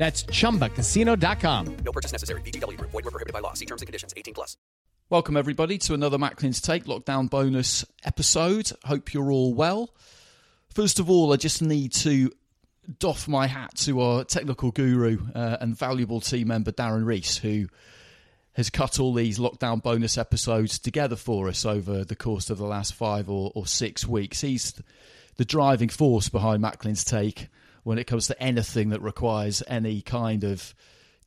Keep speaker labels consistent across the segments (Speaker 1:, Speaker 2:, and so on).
Speaker 1: That's ChumbaCasino.com.
Speaker 2: No purchase necessary. VGW. Void were prohibited by law. See terms and conditions. 18 plus.
Speaker 3: Welcome, everybody, to another Macklin's Take lockdown bonus episode. Hope you're all well. First of all, I just need to doff my hat to our technical guru uh, and valuable team member, Darren Reese, who has cut all these lockdown bonus episodes together for us over the course of the last five or, or six weeks. He's the driving force behind Macklin's Take when it comes to anything that requires any kind of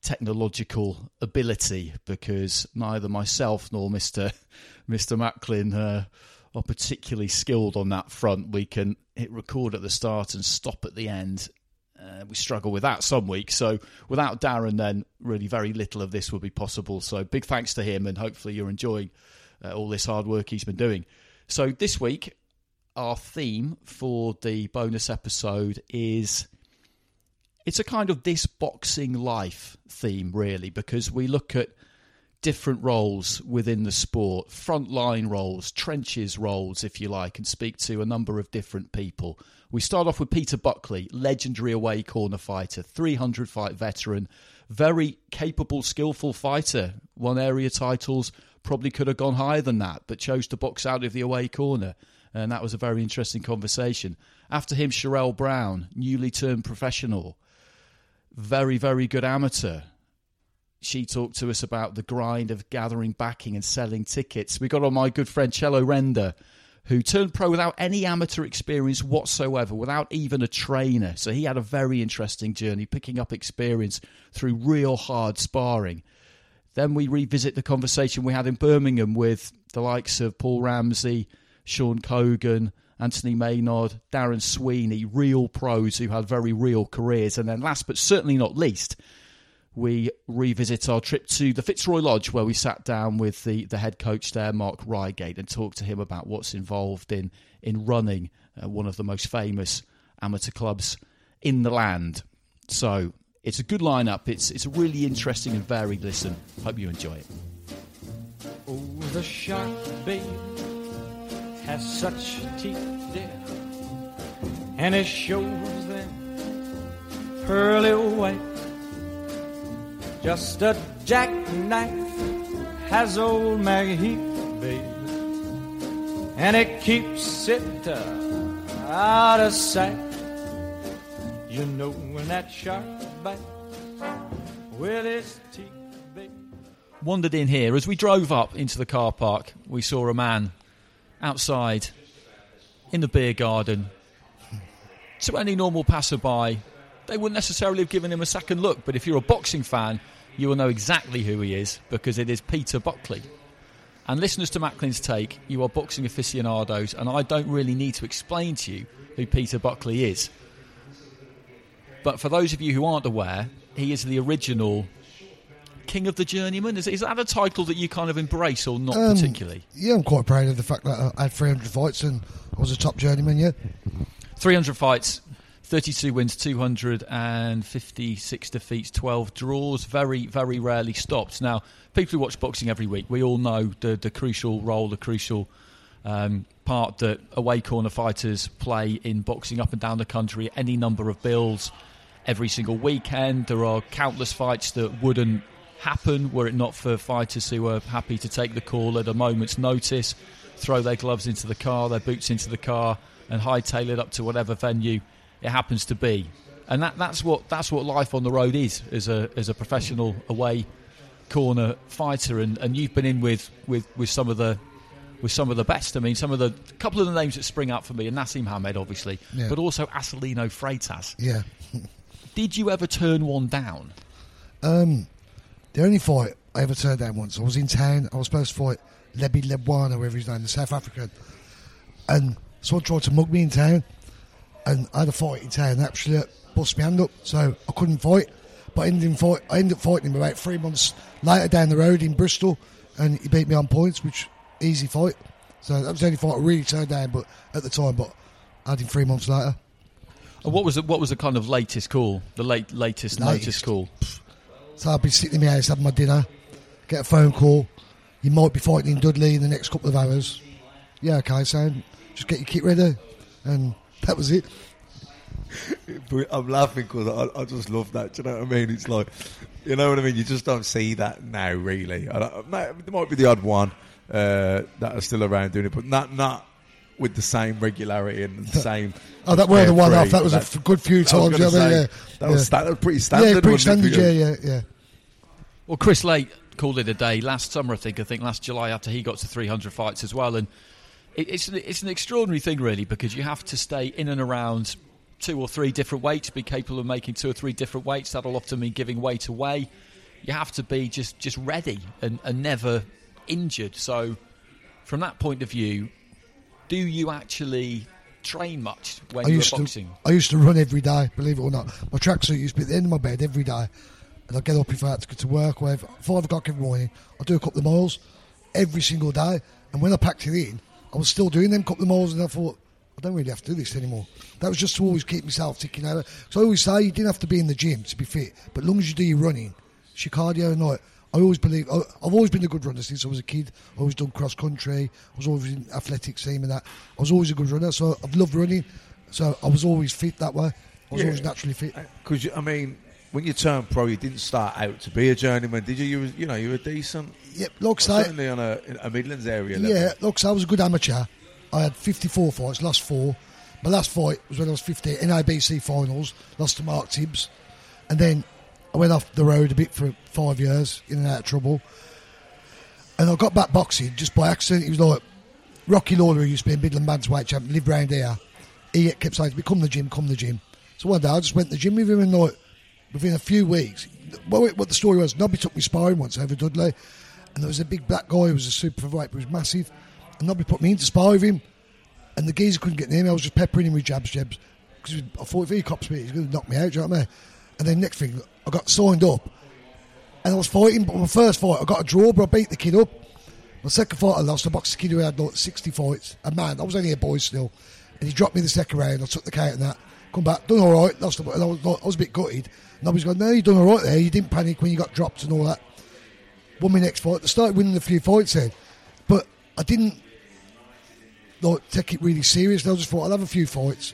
Speaker 3: technological ability because neither myself nor Mr. Mr. Macklin uh, are particularly skilled on that front. We can hit record at the start and stop at the end. Uh, we struggle with that some weeks. So without Darren, then really very little of this would be possible. So big thanks to him, and hopefully you're enjoying uh, all this hard work he's been doing. So this week, our theme for the bonus episode is it's a kind of this boxing life theme, really, because we look at different roles within the sport, frontline roles, trenches roles, if you like, and speak to a number of different people. We start off with Peter Buckley, legendary away corner fighter, 300 fight veteran, very capable, skillful fighter, won area titles, probably could have gone higher than that, but chose to box out of the away corner. And that was a very interesting conversation. After him, Cherrelle Brown, newly turned professional, very, very good amateur. She talked to us about the grind of gathering backing and selling tickets. We got on my good friend Cello Renda, who turned pro without any amateur experience whatsoever, without even a trainer. So he had a very interesting journey, picking up experience through real hard sparring. Then we revisit the conversation we had in Birmingham with the likes of Paul Ramsey, Shaun Cogan, Anthony Maynard, Darren Sweeney, real pros who had very real careers. And then last but certainly not least, we revisit our trip to the Fitzroy Lodge where we sat down with the, the head coach there, Mark Reigate, and talked to him about what's involved in, in running uh, one of the most famous amateur clubs in the land. So it's a good lineup. It's, it's a really interesting and varied listen. Hope you enjoy it.
Speaker 4: Oh, the shark, babe, has such teeth, dear, and it shows them pearly white. Just a jackknife has old Maggie Heath, babe, and it keeps it uh, out of sight. You know when that shark bites with its teeth,
Speaker 3: wandered in here. As we drove up into the car park, we saw a man outside in the beer garden. To any normal passerby, they wouldn't necessarily have given him a second look, but if you're a boxing fan, you will know exactly who he is because it is Peter Buckley. And listeners to Macklin's Take, you are boxing aficionados, and I don't really need to explain to you who Peter Buckley is. But for those of you who aren't aware, he is the original King of the Journeyman. Is, is that a title that you kind of embrace or not
Speaker 5: Um,
Speaker 3: particularly?
Speaker 5: Yeah, I'm quite proud of the fact that I had 300 fights and I was a top journeyman. Yeah,
Speaker 3: 300 fights, 32 wins, 256 defeats, 12 draws. Very, very rarely stopped. Now, people who watch boxing every week, we all know the, the crucial role, the crucial um, part that away corner fighters play in boxing up and down the country. Any number of bills every single weekend. There are countless fights that wouldn't happen were it not for fighters who are happy to take the call at a moment's notice, throw their gloves into the car, their boots into the car, and hightail it up to whatever venue it happens to be. And that, that's what that's what life on the road is as a as a professional away corner fighter. And, and you've been in with, with, with some of the with some of the best. I mean, some of the couple of the names that spring out for me are Naseem Hamed, obviously,
Speaker 5: Yeah.
Speaker 3: but also Acelino Freitas.
Speaker 5: Yeah.
Speaker 3: Did you ever turn one down?
Speaker 5: Um, the only fight I ever turned down once, I was in town. I was supposed to fight Lebi Lebwana, whatever his name, the South African. And someone tried to mug me in town. And I had a fight in town. Actually bust my hand up. So I couldn't fight. But I ended, in fight, I ended up fighting him about three months later down the road in Bristol. And he beat me on points, which easy fight. So that was the only fight I really turned down but at the time. But I had him three months later.
Speaker 3: And what was the, what was the kind of latest call? The late latest,
Speaker 5: Latest.
Speaker 3: notice call?
Speaker 5: So I'll be sitting in my house having my dinner, get a phone call. You might be fighting in Dudley in the next couple of hours. Yeah, okay, so just get your kit ready. And that was it.
Speaker 6: I'm laughing because I, I just love that. Do you know what I mean? It's like, you know what I mean? You just don't see that now, really. There might be the odd one uh, that are still around doing it, but not not with the same regularity and the same.
Speaker 5: Oh, that were the one
Speaker 6: carefree.
Speaker 5: off. That was a
Speaker 6: That-
Speaker 5: f- good few times.
Speaker 6: gonna
Speaker 5: yeah,
Speaker 6: say,
Speaker 5: yeah,
Speaker 6: that was
Speaker 5: yeah.
Speaker 6: sta- that was pretty standard.
Speaker 5: Yeah, pretty standard. Yeah, yeah, yeah.
Speaker 3: Well, Chris Laight called it a day last summer. I think. I think last July after he got to 300 fights as well, and it, it's an, it's an extraordinary thing really because you have to stay in and around two or three different weights, be capable of making two or three different weights. That'll often mean giving weight away. You have to be just just ready and, and never injured. So, from that point of view, do you actually train much when
Speaker 5: I
Speaker 3: you're
Speaker 5: used
Speaker 3: boxing?
Speaker 5: to, I used to run every day. Believe it or not, my tracksuit used to be at the end of my bed every day, and I'd get up if I had to go to work. Or whatever. five o'clock every morning, I'd do a couple of miles every single day. And when I packed it in, I was still doing them couple of miles, and I thought. I don't really have to do this anymore. That was just to always keep myself ticking over. So I always say you didn't have to be in the gym to be fit, but as long as you do your running, it's your cardio and like I always believe I- I've always been a good runner since I was a kid. I always done cross country. I was always in athletics team and that. I was always a good runner, so I've loved running. So I was always fit that way. I was
Speaker 6: Yeah.
Speaker 5: always naturally fit.
Speaker 6: Uh, because I mean, when you turned pro, you didn't start out to be a journeyman, did you? You, was, you know, you were decent.
Speaker 5: Yep, like I
Speaker 6: certainly on a, a Midlands area level.
Speaker 5: Yeah, look, I was a good amateur. I had 54 fights, lost four. My last fight was when I was 15, NIBC finals, lost to Mark Tibbs. And then I went off the road a bit for five years, in and out of trouble. And I got back boxing just by accident. He was like, Rocky Lawler, who used to be a Midland Bantamweight champion, lived round here. He kept saying to me, come the gym, come to the gym. So one day I just went to the gym with him and like, within a few weeks, well, what the story was, Nobby took me sparring once over Dudley. And there was a big black guy who was a super featherweight, but he was massive. And Nobby put me in to spar with him. And the geezer couldn't get near me. I was just peppering him with jabs, jabs. Because I thought if he cops me, he's going to knock me out, do you know what I mean? And then next thing, I got signed up. And I was fighting, but my first fight, I got a draw, but I beat the kid up. My second fight, I lost. I boxed the kid who had like 60 fights. A man, I was only a boy still. And he dropped me the second round. I took the count and that. Come back, done all right. Lost and I was, I was a bit gutted. And going, no, you done all right there. You didn't panic when you got dropped and all that. Won my next fight. I started winning a few fights then. But I didn't like take it really seriously. I just thought I'll have a few fights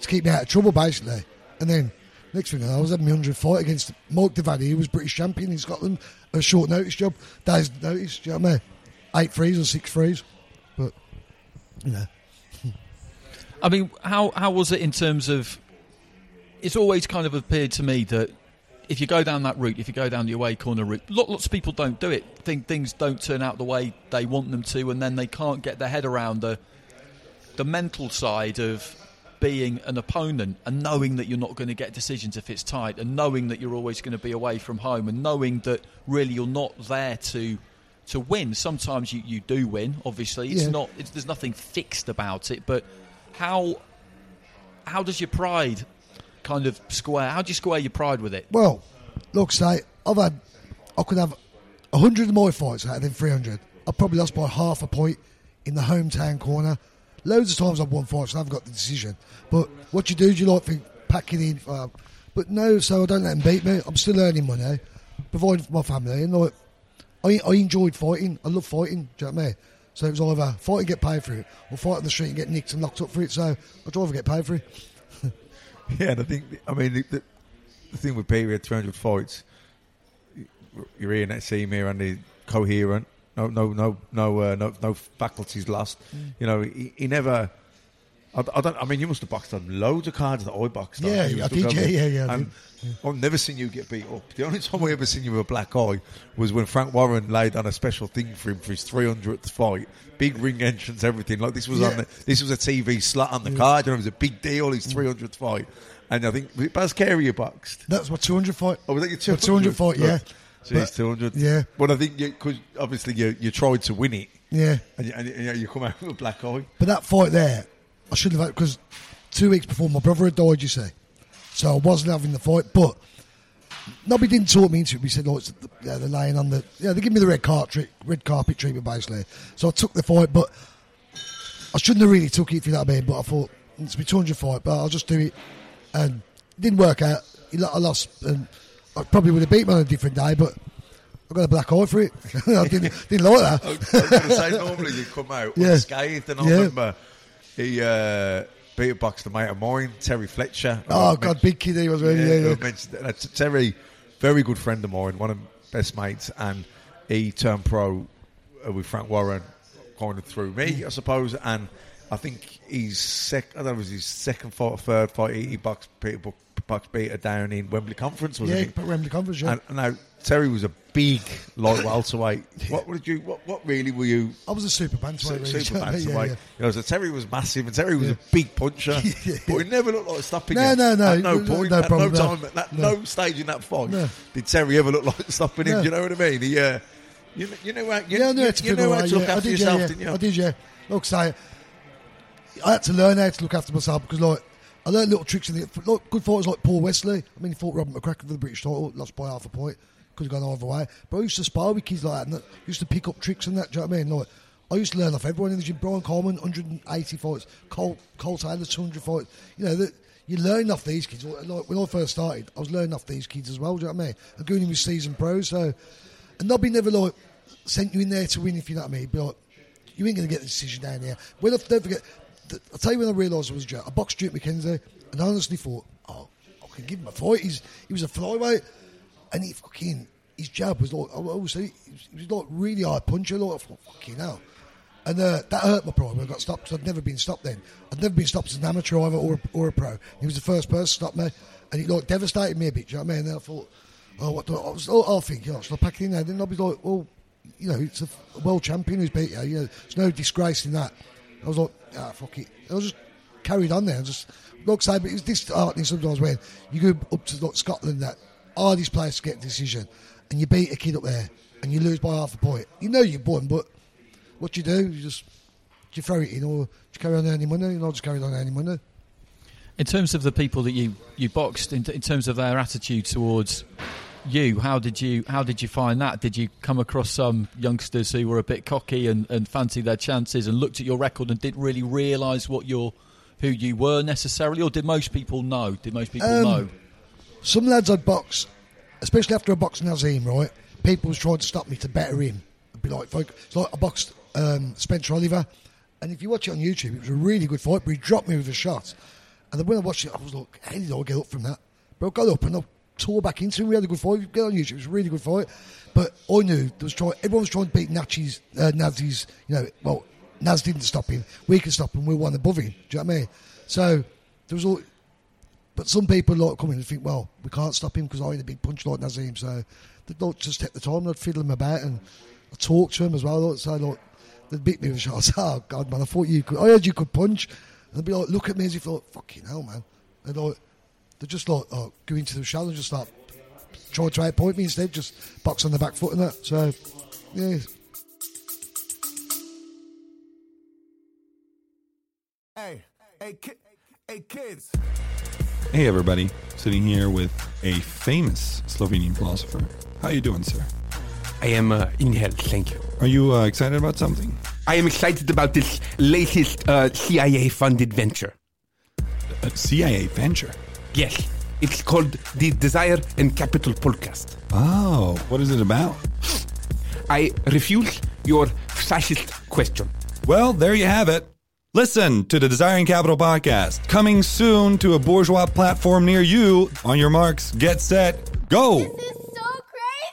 Speaker 5: to keep me out of trouble, basically. And then next thing I know, I was having my hundred fight against Mark Devani, who was British champion in Scotland, a short notice job, days notice. Do you know what I mean? Eight threes or six threes, but you know.
Speaker 3: I mean, how how was it in terms of? It's always kind of appeared to me that if you go down that route, if you go down the away corner route, lot, lots of people don't do it. Think things don't turn out the way they want them to, and then they can't get their head around the the mental side of being an opponent and knowing that you're not going to get decisions if it's tight, and knowing that you're always going to be away from home, and knowing that really you're not there to to win. Sometimes you, you do win. Obviously, it's
Speaker 5: Yeah.
Speaker 3: not. It's, there's nothing fixed about it. But how how does your pride kind of square? How do you square your pride with it?
Speaker 5: Well, look, say I've had, I could have hundred more fights out of three hundred. I probably lost by half a point in the hometown corner. Loads of times I've won fights and I've got the decision. But what you do is you like think packing in. Uh, but no, so I don't let them beat me. I'm still earning money, providing for my family, and like I, I enjoyed fighting. I love fighting. Do you know what I mean? So it was either fight and get paid for it, or fight on the street and get nicked and locked up for it. So I'd rather get paid for it.
Speaker 6: Yeah, and I think, I mean, the, the, the thing with Peter, he had 300 fights. You're hearing that seam here and the coherent. No, no, no, no, uh, no, no faculties lost.
Speaker 5: Mm.
Speaker 6: You know, he, he never. I, I don't. I mean, you must have boxed on loads of cards that I boxed.
Speaker 5: Yeah, I did, yeah, yeah, yeah,
Speaker 6: And
Speaker 5: did,
Speaker 6: I've never seen you get beat up. The only time I ever seen you with a black eye was when Frank Warren laid on a special thing for him for his 300th fight. Big ring entrance, everything. Like this was on. The, this was a TV slot on the card. You know, it was a big deal. His 300th fight, and I think was it Baz Carey you boxed.
Speaker 5: That was my 200 fight.
Speaker 6: Oh, was that your 200?
Speaker 5: 200 fight, yeah.
Speaker 6: So it's 200.
Speaker 5: yeah.
Speaker 6: But I think because obviously you you tried to win it,
Speaker 5: Yeah.
Speaker 6: and you, and you, you you come out with a black eye.
Speaker 5: But that fight there, I should have had because two weeks before my brother had died, you see. So I wasn't having the fight, but nobody didn't talk me into it. We said, "Oh, it's the, yeah, they're laying on the yeah, they give me the red carpet red carpet treatment basically." So I took the fight, but I shouldn't have really took it if you know what I mean. But I thought it's my 200 fight, but I'll just do it, and it didn't work out. I lost, and I probably would have beat me on a different day, but. I got a black eye for it. I didn't, didn't like that.
Speaker 6: I was going to say normally you come out
Speaker 5: Yeah.
Speaker 6: unscathed, and I
Speaker 5: Yeah.
Speaker 6: remember he uh, beat a boxed a mate of mine, Terry Fletcher.
Speaker 5: Oh God,
Speaker 6: mentioned-
Speaker 5: big kid he was really. Yeah,
Speaker 6: I
Speaker 5: yeah.
Speaker 6: that. That's Terry, very good friend of mine, one of my best mates, and he turned pro uh, with Frank Warren, kind of through me, I suppose. And I think he's sec. I don't know, it was his second fight or third fight. He, he boxed Peter Bu- boxed Peter down in Wembley Conference, was
Speaker 5: Yeah,
Speaker 6: it?
Speaker 5: but Wembley Conference, yeah.
Speaker 6: And now Terry was a big light welterweight. What did you? What, what really were you?
Speaker 5: I was a super bantamweight.
Speaker 6: Su-
Speaker 5: really.
Speaker 6: super bantamweight.
Speaker 5: yeah.
Speaker 6: You know, so Terry was massive, and Terry was a big puncher, but he never looked like stopping
Speaker 5: No,
Speaker 6: you.
Speaker 5: no, no,
Speaker 6: At no
Speaker 5: no,
Speaker 6: point,
Speaker 5: no
Speaker 6: at
Speaker 5: problem,
Speaker 6: no
Speaker 5: no.
Speaker 6: at
Speaker 5: No.
Speaker 6: no. stage in that fight
Speaker 5: No.
Speaker 6: did Terry ever look like stopping him.
Speaker 5: No.
Speaker 6: Do you know what I mean? He, uh, you, you know how you,
Speaker 5: yeah, I knew
Speaker 6: you,
Speaker 5: to
Speaker 6: you know how to look
Speaker 5: yeah.
Speaker 6: After
Speaker 5: did,
Speaker 6: yourself,
Speaker 5: yeah,
Speaker 6: didn't you?
Speaker 5: I did, yeah. Look, say, I had to learn how to look after myself because, like, I learned little tricks in the look, good fighters like Paul Wesley. I mean, he fought Robert McCracken for the British title, lost by half a point, could have gone either way. But I used to spar with kids like that, and used to pick up tricks and that. Do you know what I mean? Like, I used to learn off everyone in the gym. Brian Coleman, 180 fights. Cole, Cole Taylor, 200 fights. You know, that you learn off these kids. Like, when I first started, I was learning off these kids as well. Do you know what I mean? And going in with seasoned pros. So, and Nobby never like sent you in there to win, if you know what I mean. But like, you ain't going to get the decision down here. Well, don't forget, th- I'll tell you when I realised I was a joke. I boxed Duke McKenzie, and I honestly thought, oh, I can give him a fight. He's, he was a flyweight, and he fucking, his jab was like, I always say, he was, like really hard puncher, like, I thought, fucking hell. And uh, that hurt my pride when I got stopped because I'd never been stopped then. I'd never been stopped as an amateur either or, or a pro. He was the first person to stop me, and it like devastated me a bit. You know what I mean? And I thought, oh, what do I, I was, oh, I'll think, you know, should I pack it in there? Then I'd be like, well, you know, it's a world champion who's beat you. You know, there's no disgrace in that. I was like, ah, fuck it. I was just carried on there. I just, like I say, but it was disheartening sometimes when you go up to like Scotland, that hardest place to get a decision, and you beat a kid up there, and you lose by half a point. You know you've won, but what do you do? You just do you throw it in, or do you carry on earning money? And I just carried on earning money.
Speaker 3: In terms of the people that you, you boxed, in, in terms of their attitude towards you, how did you how did you find that? Did you come across some youngsters who were a bit cocky and, and fancied their chances and looked at your record and didn't really realise what your who you were necessarily, or did most people know? Did most people
Speaker 5: Um,
Speaker 3: know?
Speaker 5: Some lads I'd box, especially after I boxed Naseem, right? People was trying to stop me to better him. I'd be like, folk- it's like I boxed um, Spencer Oliver, and if you watch it on YouTube, it was a really good fight. But he dropped me with a shot, and then when I watched it, I was like, how did I get up from that? But I got up and I tore back into him. We had a good fight. Get on YouTube, it was a really good fight. But I knew there was trying. Everyone was trying to beat Nachi's, uh. You know, well, Naz didn't stop him. We could stop him. We one above him. Do you know what I mean? So there was all. But some people like come in and think, well, we can't stop him because I ain't a big punch like Naseem. So they'd like just take the time and I'd fiddle him about and I'd talk to him as well. So like, they'd beat me with a shot. Oh, God, man, I thought you could. I heard you could punch. And they'd be like, look at me as if like, fucking hell, man. And like, they're just like, oh, go into the shadow and just start trying to outpoint me instead, just box on the back foot and that. So, yeah.
Speaker 7: Hey, hey, ki- hey, kids.
Speaker 8: Hey everybody, sitting here with a famous Slovenian philosopher. How you doing, sir?
Speaker 9: I am uh, in hell, thank you.
Speaker 8: Are you uh, excited about something?
Speaker 9: I am excited about this latest uh, CIA funded venture.
Speaker 8: A CIA venture?
Speaker 9: Yes, it's called the Desire and Capital podcast.
Speaker 8: Oh, what is it about?
Speaker 9: I refuse your fascist question.
Speaker 8: Well, there you have it. Listen to the Desiring Capital podcast, coming soon to a bourgeois platform near you. On your marks, get set, go! This Is so crazy?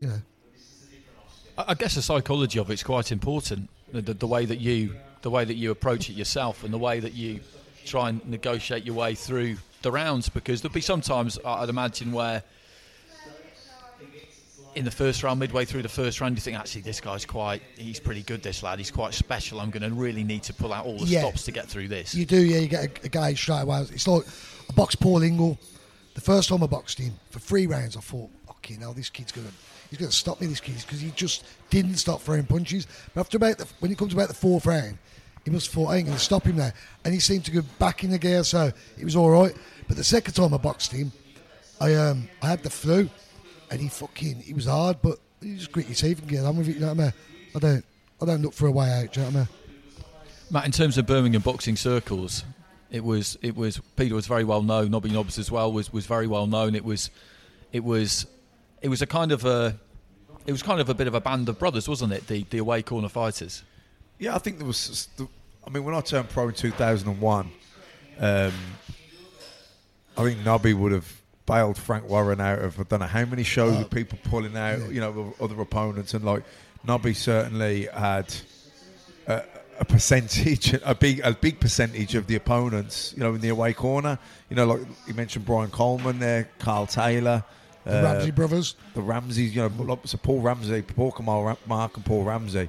Speaker 8: Yeah.
Speaker 3: I I guess the psychology of it's quite important. The, the, the way that you the way that you approach it yourself and the way that you try and negotiate your way through the rounds because there'll be sometimes I'd imagine where in the first round, midway through the first round, you think actually this guy's quite he's pretty good. This lad, he's quite special. I'm going to really need to pull out all the
Speaker 5: Yeah.
Speaker 3: stops to get through this.
Speaker 5: You do, yeah. You get a, a guy straight away. It's like I boxed Paul Ingle. The first time I boxed him for three rounds, I thought, okay, now this kid's gonna he's gonna stop me. This kid because he just didn't stop throwing punches. But after about the, when it comes about the fourth round, he must have thought I ain't gonna stop him there, and he seemed to go back in the gear, so it was all right. But the second time I boxed him, I um I had the flu, and he fucking he was hard, but you just grit your teeth and get on with it. You know what I mean? I don't I don't look for a way out. You know what I mean?
Speaker 3: Matt, in terms of Birmingham boxing circles, it was it was Peter was very well known. Nobby Nobbs as well was, was very well known. It was it was it was a kind of a it was kind of a bit of a band of brothers, wasn't it? The the away corner fighters.
Speaker 6: Yeah, I think there was. I mean, when I turned pro in 2001, um, I think Nobby would have bailed Frank Warren out of I don't know how many shows with people pulling out, you know, other opponents, and like Nobby certainly had a, a percentage, a big, a big percentage of the opponents, you know, in the away corner. You know, like you mentioned Brian Coleman there, Carl Taylor.
Speaker 5: The Ramsey brothers.
Speaker 6: The Ramseys, you know, so Paul Ramsey, Paul Kamal Mark and Paul Ramsey,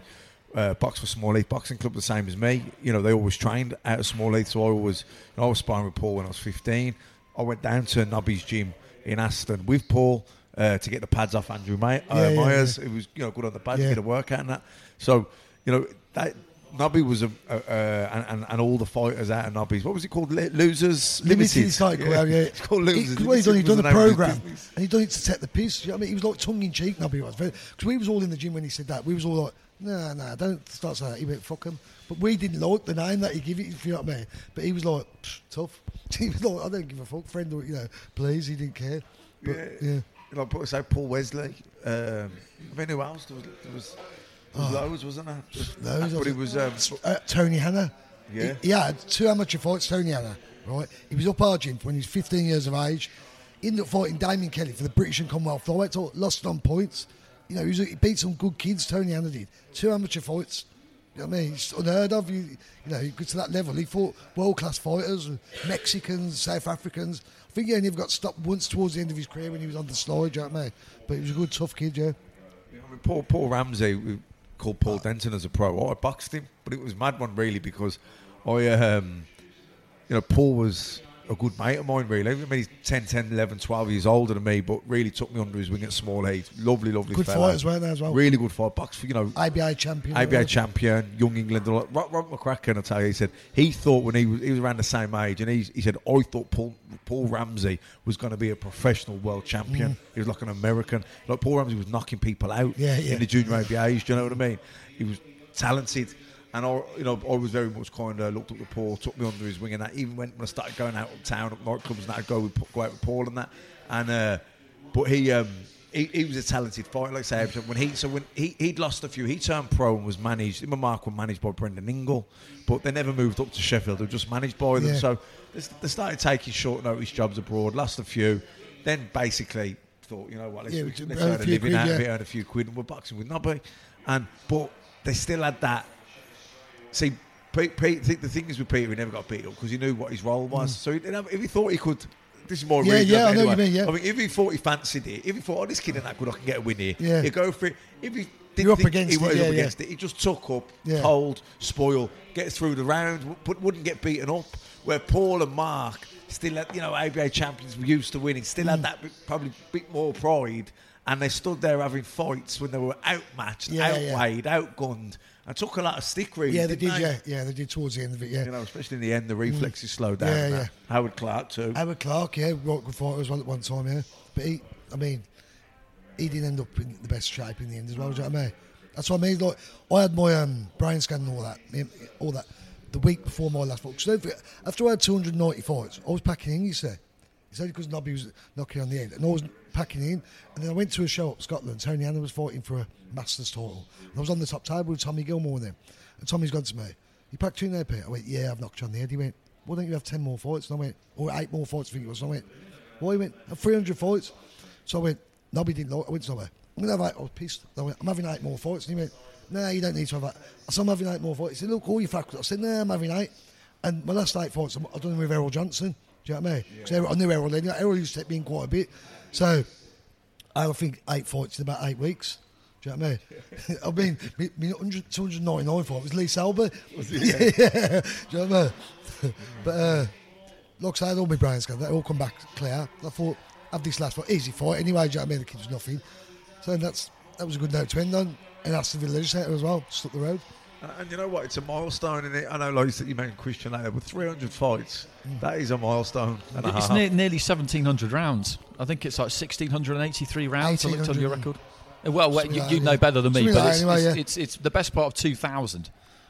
Speaker 6: uh, box for Small Heath Boxing Club, the same as me. You know, they always trained out of Small Heath, so I always, you know, I was sparring with Paul when I was 15. I went down to Nobby's gym in Aston with Paul uh, to get the pads off Andrew May- uh,
Speaker 5: Yeah, yeah,
Speaker 6: Myers.
Speaker 5: yeah.
Speaker 6: It was, you know, good on the pads,
Speaker 5: Yeah.
Speaker 6: get a workout and that. So, you know, that Nobby was a, a, uh, and, and, all the fighters out of Nobby's. What was it called? Li- Losers
Speaker 5: Limited cycle, yeah. yeah.
Speaker 6: It's called Losers.
Speaker 5: Because what he done, he
Speaker 6: Limited
Speaker 5: done
Speaker 6: was
Speaker 5: the
Speaker 6: name of his
Speaker 5: program, and he done it to take the piss. You know what I mean, he was like tongue in cheek. Nobby was because we was all in the gym when he said that. We was all like, nah, nah, don't start saying that. He went fuck him. But we didn't like the name that he give it. If you know what I mean. But he was like tough. He was like, I don't give a fuck, friend. Or you know, please. He didn't care. But,
Speaker 6: yeah.
Speaker 5: yeah.
Speaker 6: Put say Paul Wesley. Um, I mean, who else? There was, there was, was
Speaker 5: Oh.
Speaker 6: loads, wasn't there? Just-
Speaker 5: Those,
Speaker 6: but it was. Um,
Speaker 5: uh, Tony Hanna.
Speaker 6: Yeah.
Speaker 5: He, he had two amateur fights, Tony Hanna, right? He was up Argent when he was 15 years of age. He ended up fighting Damaen Kelly for the British and Commonwealth flyweight title, lost on points. You know, he, was, he beat some good kids, Tony Hanna did. Two amateur fights. You know what I mean? It's unheard of. You, you know, he got to that level. He fought world class fighters, Mexicans, South Africans. I think he only got stopped once towards the end of his career when he was on the slide, you know what I mean? But he was a good, tough kid, yeah.
Speaker 6: I mean, Paul, Paul Ramsey, called Paul Denton as a pro. I boxed him, but it was mad one really because I, um, you know, Paul was a good mate of mine really. I mean, he's 10, 10, 11, 12 years older than me, but really took me under his wing at small age. Lovely, lovely
Speaker 5: Good
Speaker 6: fella.
Speaker 5: fighters, weren't as well?
Speaker 6: Really good fight. Box for, you know,
Speaker 5: ABA champion.
Speaker 6: ABA champion, Young England. Rob, Rob McCracken, I tell you, he said he thought when he was he was around the same age, and he, he said I thought Paul Paul Ramsey was going to be a professional world champion.
Speaker 5: Mm.
Speaker 6: He was like an American. Like Paul Ramsey was knocking people out
Speaker 5: Yeah, yeah.
Speaker 6: in the junior ABAs. Do you know what I mean? He was talented. And I, you know, I was very much kind of looked up to Paul, took me under his wing, and that. Even when, when I started going out of town at nightclubs, and that, I'd go with, go out with Paul and that. And uh, but he, um, he he was a talented fighter, like I say. When he so when he he'd lost a few, he turned pro and was managed. Him and Mark were managed by Brendan Ingle, but they never moved up to Sheffield. They were just managed by them.
Speaker 5: Yeah.
Speaker 6: So they, they started taking short notice jobs abroad. Lost a few, then basically thought, you know what, let's,
Speaker 5: Yeah,
Speaker 6: let's
Speaker 5: earn a
Speaker 6: a living
Speaker 5: quid,
Speaker 6: out of it, earn a few quid, and we're boxing with Nobby. And but they still had that. See, Pete, Pete, the the thing is with Peter, he never got beat up because he knew what his role was. So he if he thought he could, this is more
Speaker 5: Yeah,
Speaker 6: reading
Speaker 5: yeah, I know what you mean, yeah.
Speaker 6: I mean, if he thought he fancied it, if he thought, oh, this kid ain't that good, I can get a win here.
Speaker 5: Yeah.
Speaker 6: he'd go for it. If he didn't
Speaker 5: up against
Speaker 6: he
Speaker 5: it,
Speaker 6: was
Speaker 5: yeah,
Speaker 6: up
Speaker 5: yeah.
Speaker 6: against it, he just took up,
Speaker 5: Yeah.
Speaker 6: hold, spoil, get through the round, but wouldn't get beaten up. Where Paul and Mark still had, you know, ABA champions were used to winning, still
Speaker 5: Mm.
Speaker 6: had that bit, probably bit more pride. And they stood there having fights when they were outmatched,
Speaker 5: yeah.
Speaker 6: outweighed, outgunned, and took a lot of stick. Really,
Speaker 5: Yeah, they
Speaker 6: didn't.
Speaker 5: Yeah, yeah, they did towards the end of it. Yeah,
Speaker 6: You know, especially in the end, the reflexes slowed down.
Speaker 5: Yeah, yeah.
Speaker 6: that. Howard Clark too.
Speaker 5: Howard Clark, yeah, right good fighter as well at one time. Yeah, but he, I mean, he didn't end up in the best shape in the end as well. Do you know what I mean? That's what I mean. Like, I had my um, brain scan and all that, all that. the week before my last fight. forget, after I had 290 fights, I was packing in. You say it's only because Nobby was knocking on the end, and I was packing in. And then I went to a show up Scotland. Tony Anna was fighting for a Masters title, and I was on the top table with Tommy Gilmour and him. And Tommy's gone to me. You packed two in there, Pete? I went, yeah, I've knocked you on the head. He went, why don't you have 10 more fights? And I went, or eight more fights, I think it was. And I went, why? He went, "Have 300 fights. So I went, Nobby didn't like I went somewhere. I'm going to have eight. I was pissed. I went, I'm having eight more fights. And he went, no, you don't need to have that. I said, I'm having eight more fights. He said, look, all your factors. I said, no, I'm having eight. And my last eight fights, I've done them with Errol Johnson. Do you know what I mean? 'Cause Errol- I knew Errol then. Errol used to take me in quite a bit. So I think eight fights in about eight weeks. Do you know what I mean? I mean, me, me 100, 299 fight was Lee Selby.
Speaker 6: Was
Speaker 5: yeah,
Speaker 6: it?
Speaker 5: yeah. Do you know what I mean? but, uh, like I said, all my brains go, they all come back clear. I thought, have this last fight, easy fight anyway, do you know what I mean? The kid was nothing. So that's that was a good note to end on. And Aston Villa Legislator as well, just up the road.
Speaker 6: And, and you know what? It's a milestone in it. I know, like you you mentioned Kristian Laight, but 300 fights, that is a milestone. And a
Speaker 3: It's
Speaker 6: half.
Speaker 3: near, nearly 1,700 rounds. I think it's like 1,683 rounds. I looked on your record. Uh, Well, well you,
Speaker 5: like
Speaker 3: you know
Speaker 5: yeah.
Speaker 3: better than me,
Speaker 5: Something
Speaker 3: but
Speaker 5: like
Speaker 3: it's,
Speaker 5: anyway,
Speaker 3: it's,
Speaker 5: yeah.
Speaker 3: it's, it's the best part of 2,000.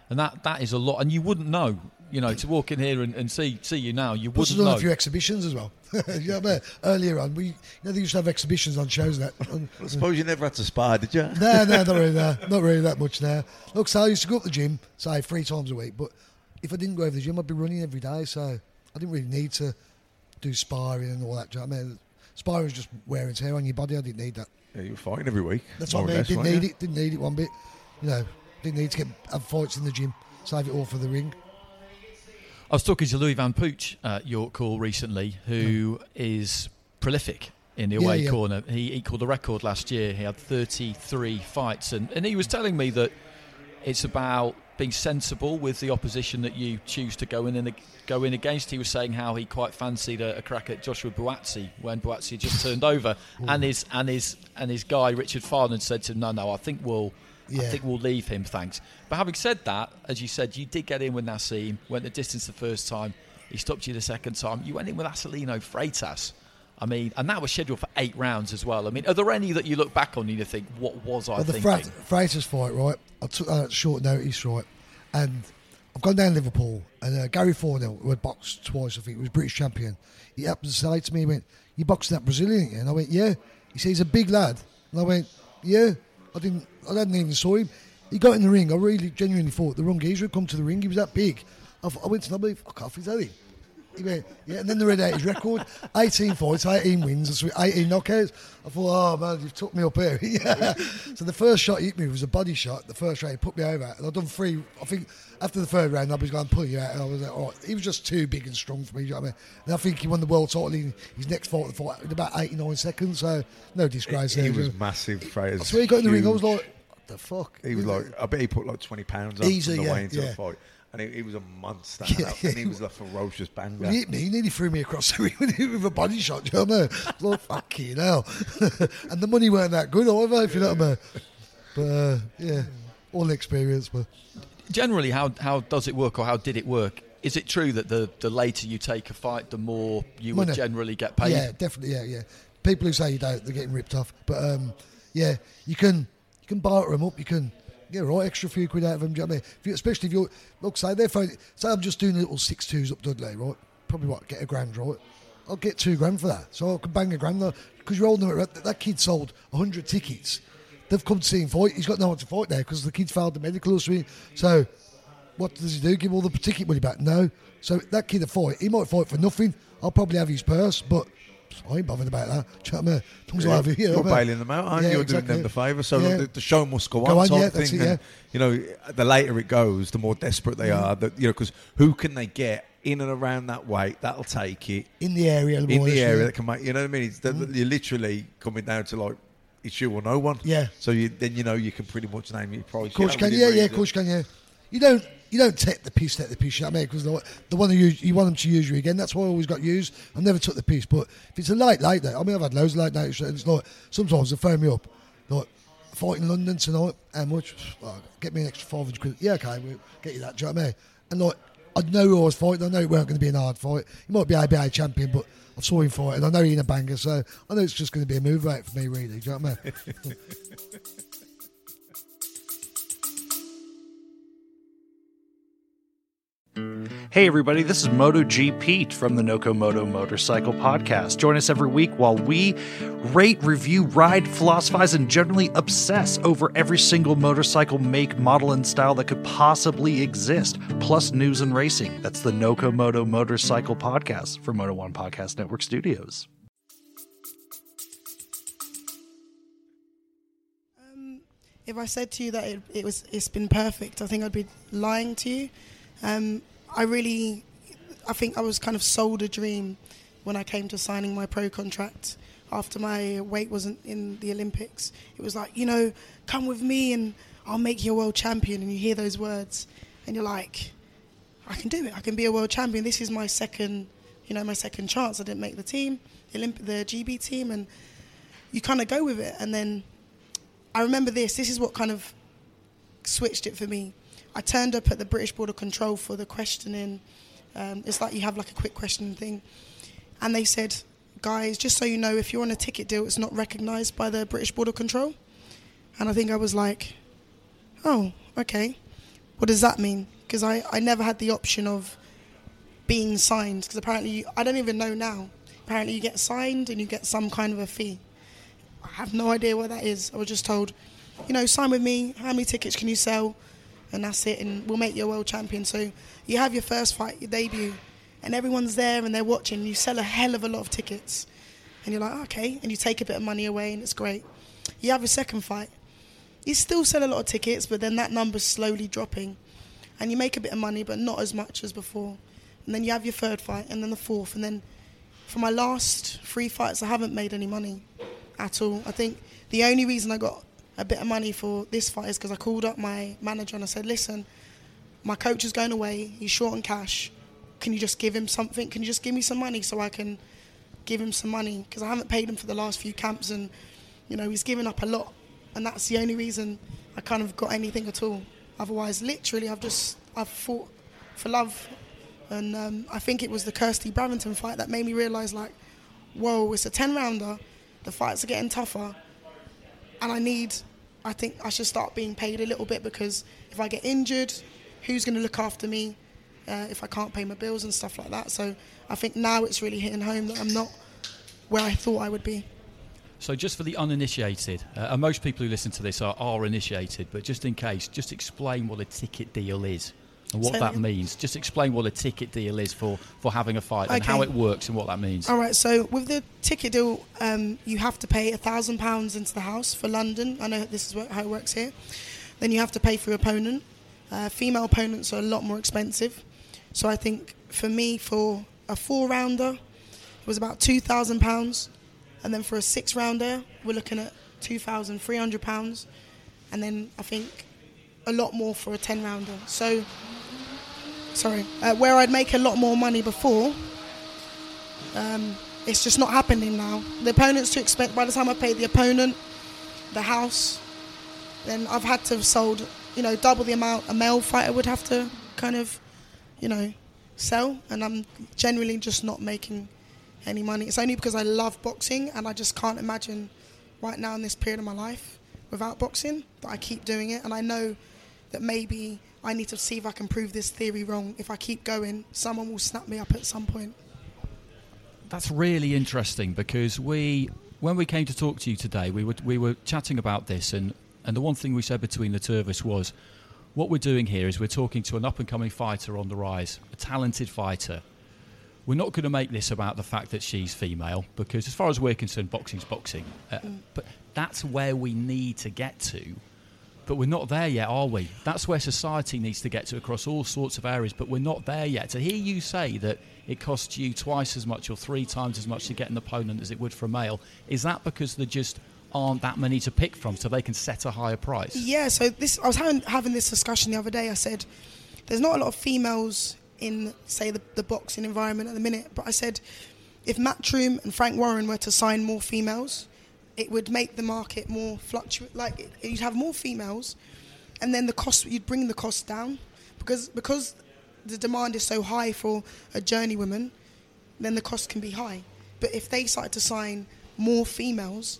Speaker 3: And that, that is a lot. And you wouldn't know, you know, to walk in here and, and see see you now, you
Speaker 5: Plus,
Speaker 3: wouldn't
Speaker 5: I've done
Speaker 3: know.
Speaker 5: a few exhibitions as well. you know what Earlier on, we you know they used to have exhibitions on shows and that. And-
Speaker 6: I suppose you never had to spar, did you?
Speaker 5: no, no, not really. No, not really that much now. Look, so I used to go up the gym, say three times a week. But if I didn't go over the gym, I'd be running every day. So I didn't really need to do sparring and all that. Do you know what I mean? Sparring was just wear and tear on your body. I didn't need that.
Speaker 6: Yeah, you were fighting every week.
Speaker 5: That's
Speaker 6: more
Speaker 5: what I mean. Didn't need
Speaker 6: you?
Speaker 5: it. Didn't need it one bit. You know, didn't need to get have fights in the gym. Save it all for the ring.
Speaker 3: I was talking to Lewis Van Poetsch at York Hall recently, who is prolific in the
Speaker 5: Yeah,
Speaker 3: away
Speaker 5: yeah.
Speaker 3: corner. He equalled the record last year. He had 33 fights, and, and he was telling me that it's about being sensible with the opposition that you choose to go in and go in against. He was saying how he quite fancied a, a crack at Joshua Buatsi when Buatsi had just turned over, hmm. and his and his and his guy Richard Farnan said to him, "No, no, I think we'll." I think we'll leave him, thanks. But having said that, as you said, you did get in with Naseem, went the distance the first time, he stopped you the second time. You went in with Acelino Freitas. I mean, and that was scheduled for eight rounds as well. I mean, are there any that you look back on and you think, what was I
Speaker 5: Well, the
Speaker 3: thinking?
Speaker 5: Freitas fight, right? I took that at short notice, right? And I've gone down Liverpool, and uh, Gary Fornell, who had boxed twice, I think, was British champion. He happened to say to me, he went, You boxing that Brazilian? And I went, Yeah. He said, He's a big lad. And I went, Yeah. I didn't, I hadn't even saw him. He got in the ring. I really genuinely thought the wrong geezer had come to the ring. He was that big. I, I went to nobody, fuck off, is that him? Yeah, and then they read out his record 18 fights, 18 wins, 18 knockouts. I thought, oh man, you've took me up here. yeah. So the first shot he hit me was a body shot. The first round, he put me over. And I'd done three, I think after the third round, I was going to pull you out. And I was like, oh, he was just too big and strong for me. You know what I mean? And I think he won the world title in his next fight, the fight in about 89 seconds. So no disgrace
Speaker 6: He
Speaker 5: there.
Speaker 6: was massive, Freitas.
Speaker 5: I swear he got in the ring, I was like, what the fuck?
Speaker 6: He was like, I bet he put like 20 pounds on
Speaker 5: Easy,
Speaker 6: the
Speaker 5: yeah,
Speaker 6: way into
Speaker 5: yeah.
Speaker 6: the fight. And he, he was a monster.
Speaker 5: Yeah,
Speaker 6: and he was a ferocious banger.
Speaker 5: When he hit me, he nearly threw me across the ring with with a body shot. Do you know what I mean? I was like, fucking hell. and the money weren't that good either, if you know what I mean. But, uh, yeah, all experience. But
Speaker 3: Generally, how, how does it work or how did it work? Is it true that the, the later you take a fight, the more you would generally get paid?
Speaker 5: Yeah, definitely. Yeah, yeah. People who say you don't, they're getting ripped off. But um, yeah, you can you can barter them up. You can a right extra few quid out of them. Do you know what I mean? If you, especially if you're look, say they're say I'm just doing a little six twos up Dudley, right? Probably what get a grand, right? I'll get two grand for that. So I can bang a grand because you're holding. At, that kid sold hundred tickets. They've come to see him fight. He's got no one to fight there because the kid failed the medical or something. So what does he do? Give all the ticket money back? No. So that kid a fight, he might fight for nothing. I'll probably have his purse, but I ain't bothered about that. Do you know what I mean? As long as I have it, you know
Speaker 6: You're
Speaker 5: what I mean?
Speaker 6: bailing them out, aren't
Speaker 5: Yeah,
Speaker 6: you? You're
Speaker 5: exactly.
Speaker 6: doing them the favour. So
Speaker 5: Yeah.
Speaker 6: the, the show must go,
Speaker 5: Go
Speaker 6: on,
Speaker 5: on,
Speaker 6: type
Speaker 5: yeah, that's
Speaker 6: thing.
Speaker 5: it,
Speaker 6: And, you know, the later it goes, the more desperate they
Speaker 5: Mhm.
Speaker 6: are. That you know, because who can they get in and around that weight? That'll take it
Speaker 5: In the area,
Speaker 6: in the area that can make. You know what I mean? It's
Speaker 5: Mhm.
Speaker 6: you're literally coming down to like it's you or no one.
Speaker 5: Yeah.
Speaker 6: So you then you know you can pretty much name your price.
Speaker 5: Of course you
Speaker 6: know,
Speaker 5: can. Yeah, yeah, of course you can. Yeah. You don't. You don't take the piece, take the piece. You know what I mean? Because the, the one use, you want them to use you again. That's why I always got used. I never took the piece. But if it's a light late night, I mean, I've had loads of late nights. And it's like sometimes they phone me up, like fight in London tonight. How much? Well, get me an extra five hundred quid. Yeah, okay, we'll get you that. Do you know what I mean? And like, I know who I was fighting. I know it weren't going to be an hard fight. He might be ABA champion, but I saw him fight, and I know he's a banger. So I know it's just going to be a move rate for me, really. Do you know what I mean?
Speaker 10: Hey, everybody, this is MotoGPete from the Noco Moto Motorcycle Podcast. Join us every week while we rate, review, ride, philosophize, and generally obsess over every single motorcycle make, model, and style that could possibly exist, plus news and racing. That's the Noco Moto Motorcycle Podcast from Moto One Podcast Network Studios.
Speaker 11: if I said to you that it, it was it's been perfect, I think I'd be lying to you. Um, I really, I think I was kind of sold a dream when I came to signing my pro contract after my weight wasn't in the Olympics. It was like, you know, come with me and I'll make you a world champion. And you hear those words and you're like, I can do it. I can be a world champion. This is my second, you know, my second chance. I didn't make the team, the, Olymp- the GB team, and you kind of go with it. And then I remember this. This is what kind of switched it for me. I turned up at the British Border Control for the questioning. Um, it's like you have like a quick questioning thing, and they said, "Guys, just so you know, if you're on a ticket deal, it's not recognised by the British Border Control." And I think I was like, "Oh, okay. What does that mean?" Because I, I never had the option of being signed. Because apparently, you, I don't even know now. Apparently, you get signed and you get some kind of a fee. I have no idea what that is. I was just told, you know, sign with me. How many tickets can you sell? And that's it. And we'll make you a world champion. So you have your first fight, your debut, and everyone's there and they're watching. You sell a hell of a lot of tickets, and you're like, okay. And you take a bit of money away, and it's great. You have a second fight. You still sell a lot of tickets, but then that number's slowly dropping, and you make a bit of money, but not as much as before. And then you have your third fight, and then the fourth, and then for my last three fights, I haven't made any money at all. I think the only reason I got a bit of money for this fight is because I called up my manager and I said, listen, my coach is going away. He's short on cash. Can you just give him something? Can you just give me some money so I can give him some money? Because I haven't paid him for the last few camps and, you know, he's given up a lot. And that's the only reason I kind of got anything at all. Otherwise, literally, I've just, I've fought for love. And um, I think it was the Kirstie Bavington fight that made me realise, like, whoa, it's a 10 rounder the fights are getting tougher, and I need. I think I should start being paid a little bit because if I get injured, who's going to look after me uh, if I can't pay my bills and stuff like that? So I think now it's really hitting home that I'm not where I thought I would be.
Speaker 3: So, just for the uninitiated, uh, and most people who listen to this are, are initiated, but just in case, just explain what a ticket deal is and what
Speaker 11: Say
Speaker 3: that means. Just explain what a ticket deal is for, for having a fight and how it works and what that means.
Speaker 11: All right, so with the ticket deal, um, you have to pay a thousand pounds into the house for London. I know this is how it works here. Then you have to pay for your opponent. Uh, female opponents are a lot more expensive. So I think for me, for a four rounder, it was about two thousand pounds, and then for a six rounder, we're looking at two thousand three hundred pounds, and then I think a lot more for a ten rounder. So, sorry, uh, where I'd make a lot more money before, um, it's just not happening now. The opponent's to expect By the time I pay the opponent, the house, then I've had to have sold, you know, double the amount a male fighter would have to kind of, you know, sell. And I'm generally just not making any money. It's only because I love boxing and I just can't imagine right now in this period of my life without boxing that I keep doing it. And I know that maybe I need to see if I can prove this theory wrong. If I keep going, someone will snap me up at some point.
Speaker 3: That's really interesting because we, when we came to talk to you today, we were we were chatting about this, and and the one thing we said between the two of us was, what we're doing here is we're talking to an up and coming fighter on the rise, a talented fighter. We're not going to make this about the fact that she's female because, as far as we're concerned, boxing's boxing. Uh, But that's where we need to get to. But we're not there yet, are we? That's where society needs to get to across all sorts of areas, but we're not there yet. To hear you say that it costs you twice as much or three times as much to get an opponent as it would for a male, is that because there just aren't that many to pick from so they can set a higher price?
Speaker 11: Yeah, so this I was having, having this discussion the other day. I said, there's not a lot of females in, say, the, the boxing environment at the minute, but I said, if Matchroom and Frank Warren were to sign more females, it would make the market more fluctuate. Like it, you'd have more females, and then the cost you'd bring the cost down because because the demand is so high for a journeywoman, then the cost can be high. But if they started to sign more females,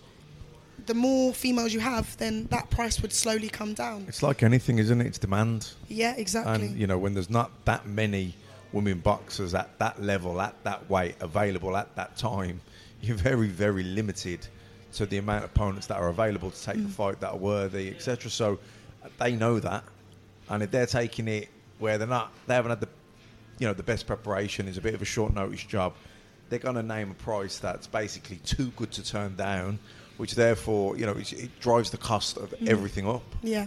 Speaker 11: the more females you have, then that price would slowly come down.
Speaker 6: It's like anything, isn't it? It's demand.
Speaker 11: Yeah, exactly.
Speaker 6: And you know, when there's not that many women boxers at that level, at that weight, available at that time, you're very, very limited to the amount of opponents that are available to take the
Speaker 11: Mm.
Speaker 6: fight that are worthy, etc. So uh, they know that, and if they're taking it where they're not, they haven't had the, you know, the best preparation. It's a bit of a short notice job. They're going to name a price that's basically too good to turn down, which therefore, you know, it, it drives the cost of
Speaker 11: Mm.
Speaker 6: everything up.
Speaker 11: Yeah,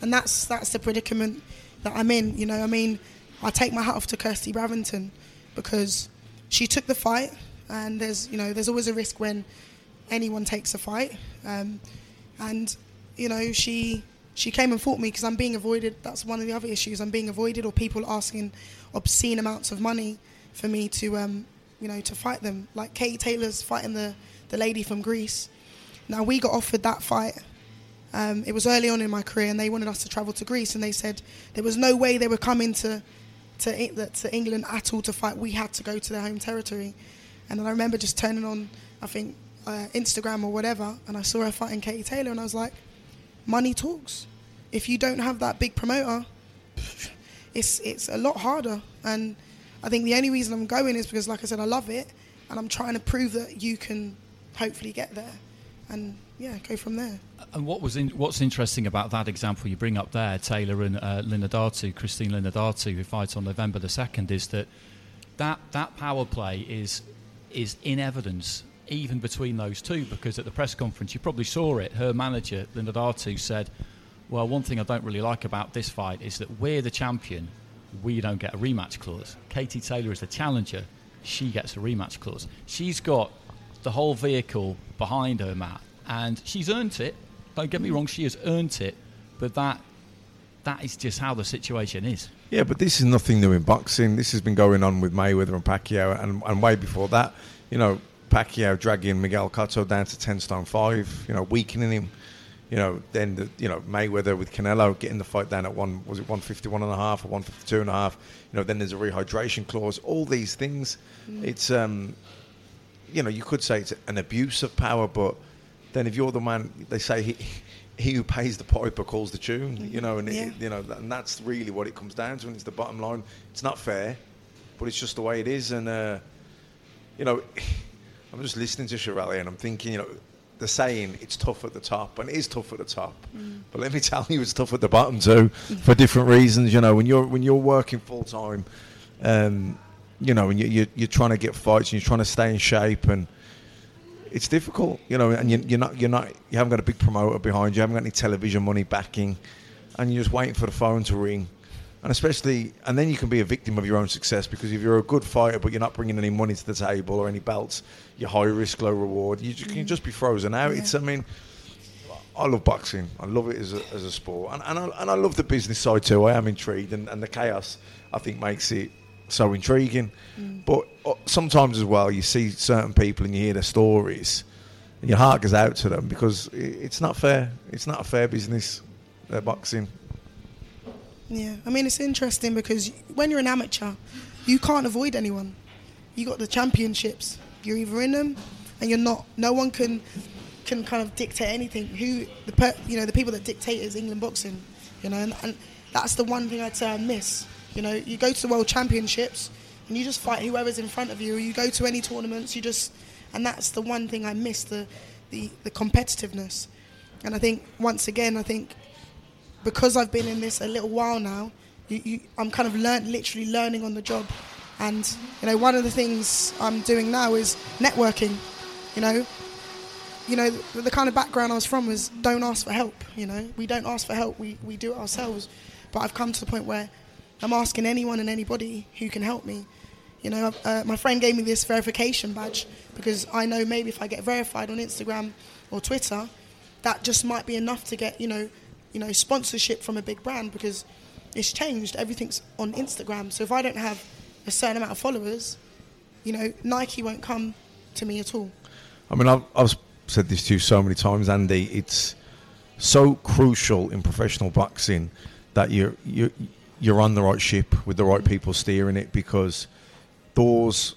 Speaker 11: and that's that's the predicament that I'm in. You know, I mean, I take my hat off to Kirstie Bavington because she took the fight, and there's you know there's always a risk when anyone takes a fight, um, and you know she she came and fought me because I'm being avoided. That's one of the other issues. I'm being avoided, or people asking obscene amounts of money for me to um, you know to fight them. Like Katie Taylor's fighting the the lady from Greece. Now we got offered that fight um, it was early on in my career, and they wanted us to travel to Greece, and they said there was no way they were coming to to, to England at all to fight. We had to go to their home territory, and then I remember just turning on, I think, uh, Instagram or whatever, and I saw her fighting Katie Taylor, and I was like, money talks. If you don't have that big promoter, it's it's a lot harder. And I think the only reason I'm going is because, like I said, I love it, and I'm trying to prove that you can hopefully get there, and yeah, go from there.
Speaker 3: And what was in, what's interesting about that example you bring up there, Taylor and uh, Linardatou, Christine Linardatou, who fights on November the second, is that that that power play is is in evidence even between those two because at the press conference you probably saw it. Her manager Linardatou said, "Well, one thing I don't really like about this fight is that we're the champion, we don't get a rematch clause. Katie Taylor is the challenger, she gets a rematch clause. She's got the whole vehicle behind her, Matt, and she's earned it. Don't get me wrong, she has earned it, but that that is just how the situation is.
Speaker 6: Yeah, but this is nothing new in boxing. This has been going on with Mayweather and Pacquiao, and, and way before that. You know, Pacquiao dragging Miguel Cotto down to ten stone five. You know, weakening him. You know, then the, you know Mayweather with Canelo getting the fight down at one was it one fifty one and a half or one fifty two and a half. You know, then there's a rehydration clause. All these things.
Speaker 12: Mm.
Speaker 6: It's um, you know, you could say it's an abuse of power, but then if you're the man, they say he, he who pays the piper calls the tune. You know, and
Speaker 11: Yeah.
Speaker 6: it, you know, and that's really what it comes down to. And it's the bottom line. It's not fair, but it's just the way it is. And uh, you know, I'm just listening to Shirley and I'm thinking, you know, the saying it's tough at the top, and it is tough at the top. But let me tell you, it's tough at the bottom too, for different reasons. You know, when you're when you're working full time, um, you know, and you, you, you're trying to get fights and you're trying to stay in shape, and it's difficult. You know, and you, you're not you're not you haven't got a big promoter behind you, you haven't got any television money backing, and you're just waiting for the phone to ring. And especially, and then you can be a victim of your own success because if you're a good fighter but you're not bringing any money to the table or any belts, you're high risk, low reward. You just, can just be frozen out. It's, I mean, I love boxing. I love it as a, as a sport, and and I, and I love the business side too. I am intrigued, and, and the chaos I think makes it so intriguing. But uh, sometimes as well, you see certain people and you hear their stories, and your heart goes out to them because it's not fair. It's not a fair business. Uh, boxing.
Speaker 11: Yeah, I mean it's interesting because when you're an amateur, you can't avoid anyone. You got the championships. You're either in them, and you're not. No one can can kind of dictate anything. Who the per, you know the people that dictate is England boxing. You know, and, and that's the one thing I'd say I miss. You know, you go to the World Championships and you just fight whoever's in front of you. Or you go to any tournaments, you just, and that's the one thing I miss the the, the competitiveness. And I think once again, I think because I've been in this a little while now, you, you, I'm kind of learn, literally learning on the job. And you know, one of the things I'm doing now is networking. You know, you know, the, the kind of background I was from was don't ask for help. You know, we don't ask for help; we we do it ourselves. But I've come to the point where I'm asking anyone and anybody who can help me. You know, uh, my friend gave me this verification badge because I know maybe if I get verified on Instagram or Twitter, that just might be enough to get you know, you know, sponsorship from a big brand because it's changed. Everything's on Instagram. So if I don't have a certain amount of followers, you know, Nike won't come to me at all.
Speaker 6: I mean, I've, I've said this to you so many times, Andy. It's so crucial in professional boxing that you're you're you're on the right ship with the right people steering it because doors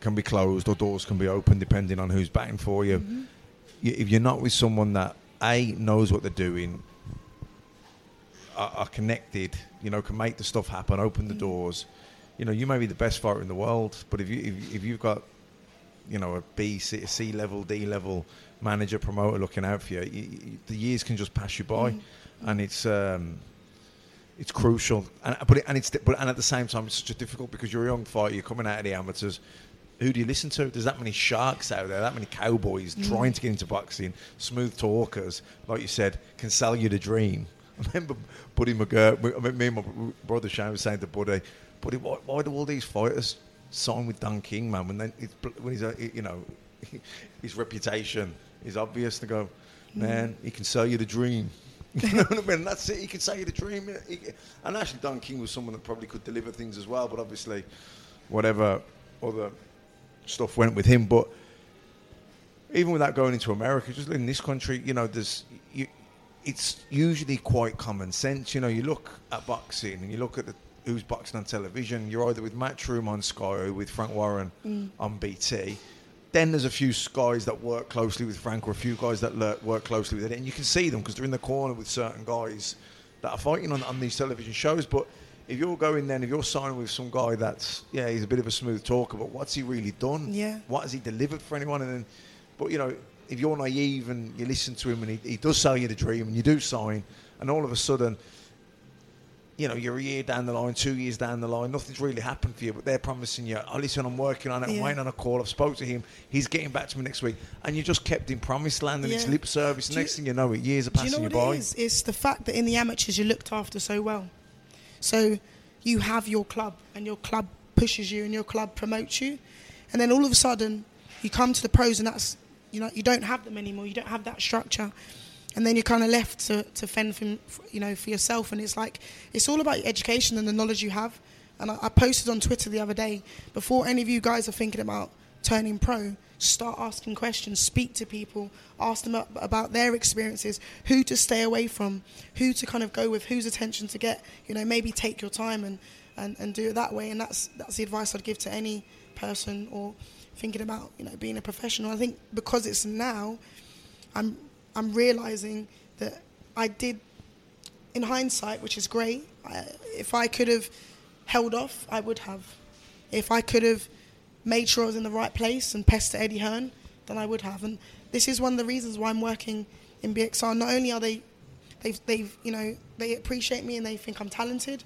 Speaker 6: can be closed or doors can be open depending on who's batting for you. Mm-hmm. Y- If you're not with someone that a knows what they're doing, are, are connected, you know, can make the stuff happen, open the doors. you know, you may be the best fighter in the world, but if you if, if you've got you know a B, C, C level, D level manager, promoter looking out for you, you, you the years can just pass you by, and it's. Um, it's crucial, and but it, and it's but and at the same time it's such a difficult because you're a young fighter, you're coming out of the amateurs. Who do you listen to? There's that many sharks out there, that many cowboys
Speaker 12: Mm.
Speaker 6: trying to get into boxing, smooth talkers, like you said, can sell you the dream. I remember Buddy mean, me and my brother Shane was saying to Buddy, Buddy, why, why do all these fighters sign with Don King, man? When they, when he's, uh, a, you know, his reputation is obvious. To go, man, he can sell you the dream. you know what I mean? That's it. He can sell you the dream. And actually, Don King was someone that probably could deliver things as well. But obviously, whatever other stuff went with him. But even without going into America, just in this country, you know, there's it's usually quite common sense. You know, you look at boxing and you look at the, who's boxing on television. You're either with Matchroom on Sky or with Frank Warren
Speaker 11: Mm.
Speaker 6: on BT. Then there's a few guys that work closely with Frank, or a few guys that le- work closely with it, and you can see them because they're in the corner with certain guys that are fighting on, on these television shows. But if you're going then, if you're signing with some guy that's yeah, he's a bit of a smooth talker, but what's he really done?
Speaker 11: Yeah.
Speaker 6: What has he delivered for anyone? And then, but you know, if you're naive and you listen to him and he, he does sell you the dream and you do sign, and all of a sudden, you know, you're a year down the line, two years down the line, nothing's really happened for you, but they're promising you, oh, listen, I'm working on it, I'm waiting on a call, I've spoke to him, he's getting back to me next week, and you just kept in promised land and it's lip service.
Speaker 11: Do
Speaker 6: next
Speaker 11: you-
Speaker 6: thing you know, it years are
Speaker 11: Do you
Speaker 6: passing
Speaker 11: know
Speaker 6: you,
Speaker 11: what
Speaker 6: by.
Speaker 11: it is? It's the fact that in the amateurs you're looked after so well. So you have your club, and your club pushes you, and your club promotes you, and then all of a sudden you come to the pros, and that's you know you don't have them anymore. You don't have that structure, and then you're kind of left to, to fend for you know for yourself. And it's like it's all about your education and the knowledge you have. And I, I posted on Twitter the other day before any of you guys are thinking about turning pro, start asking questions, speak to people, ask them about their experiences, who to stay away from, who to kind of go with, whose attention to get. You know, maybe take your time and, and, and do it that way. And that's that's the advice I'd give to any person or thinking about you know being a professional. I think because it's now, I'm I'm realizing that I did, in hindsight, which is great. I, if I could have held off, I would have. If I could have made sure I was in the right place and pestered Eddie Hearn, then I would have. And this is one of the reasons why I'm working in BXR. Not only are they, they've, they've, you know, they appreciate me and they think I'm talented.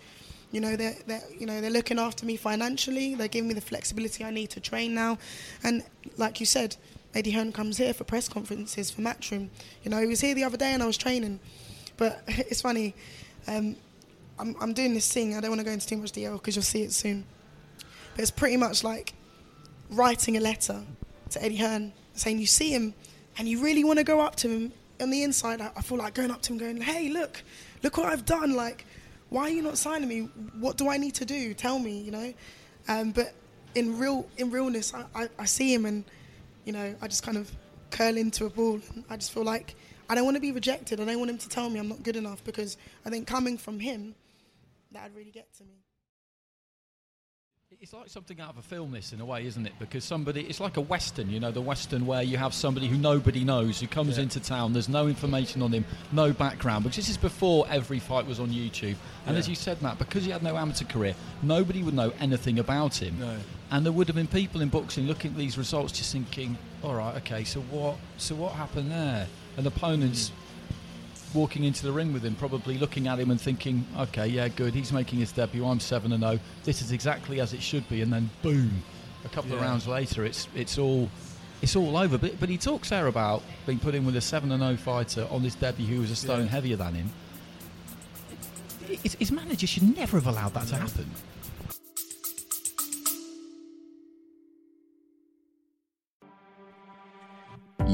Speaker 11: You know, they're, they're, you know, they're looking after me financially. They're giving me the flexibility I need to train now. And like you said, Eddie Hearn comes here for press conferences for Matchroom. You know, he was here the other day and I was training. But it's funny. Um, I'm, I'm doing this thing. I don't want to go into too much detail because you'll see it soon. But it's pretty much like writing a letter to Eddie Hearn saying you see him and you really want to go up to him. On the inside, I, I feel like going up to him, going, "Hey, look, look what I've done! Like, why are you not signing me? What do I need to do? Tell me, you know." Um, but in real, in realness, I, I, I see him and you know, I just kind of curl into a ball. And I just feel like I don't want to be rejected. I don't want him to tell me I'm not good enough because I think coming from him, that'd really get to me.
Speaker 3: It's like something out of a film, this in a way, isn't it? Because somebody, it's like a western, you know, the western where you have somebody who nobody knows who comes
Speaker 6: Yeah.
Speaker 3: into town. There's no information on him, no background. Because this is before every fight was on YouTube. And
Speaker 6: Yeah.
Speaker 3: as you said, Matt, because he had no amateur career, nobody would know anything about him.
Speaker 6: No.
Speaker 3: And there would have been people in boxing looking at these results, just thinking, "All right, okay, so what? So what happened there?" And opponents mm. Walking into the ring with him, probably looking at him and thinking, "Okay, yeah, good. He's making his debut. I'm seven and zero. This is exactly as it should be." And then, boom! A couple of rounds later, it's it's all it's all over. But but he talks there about being put in with a seven and zero fighter on this debut who was a stone
Speaker 6: Yeah.
Speaker 3: heavier than him. His, his manager should never have allowed that to happen.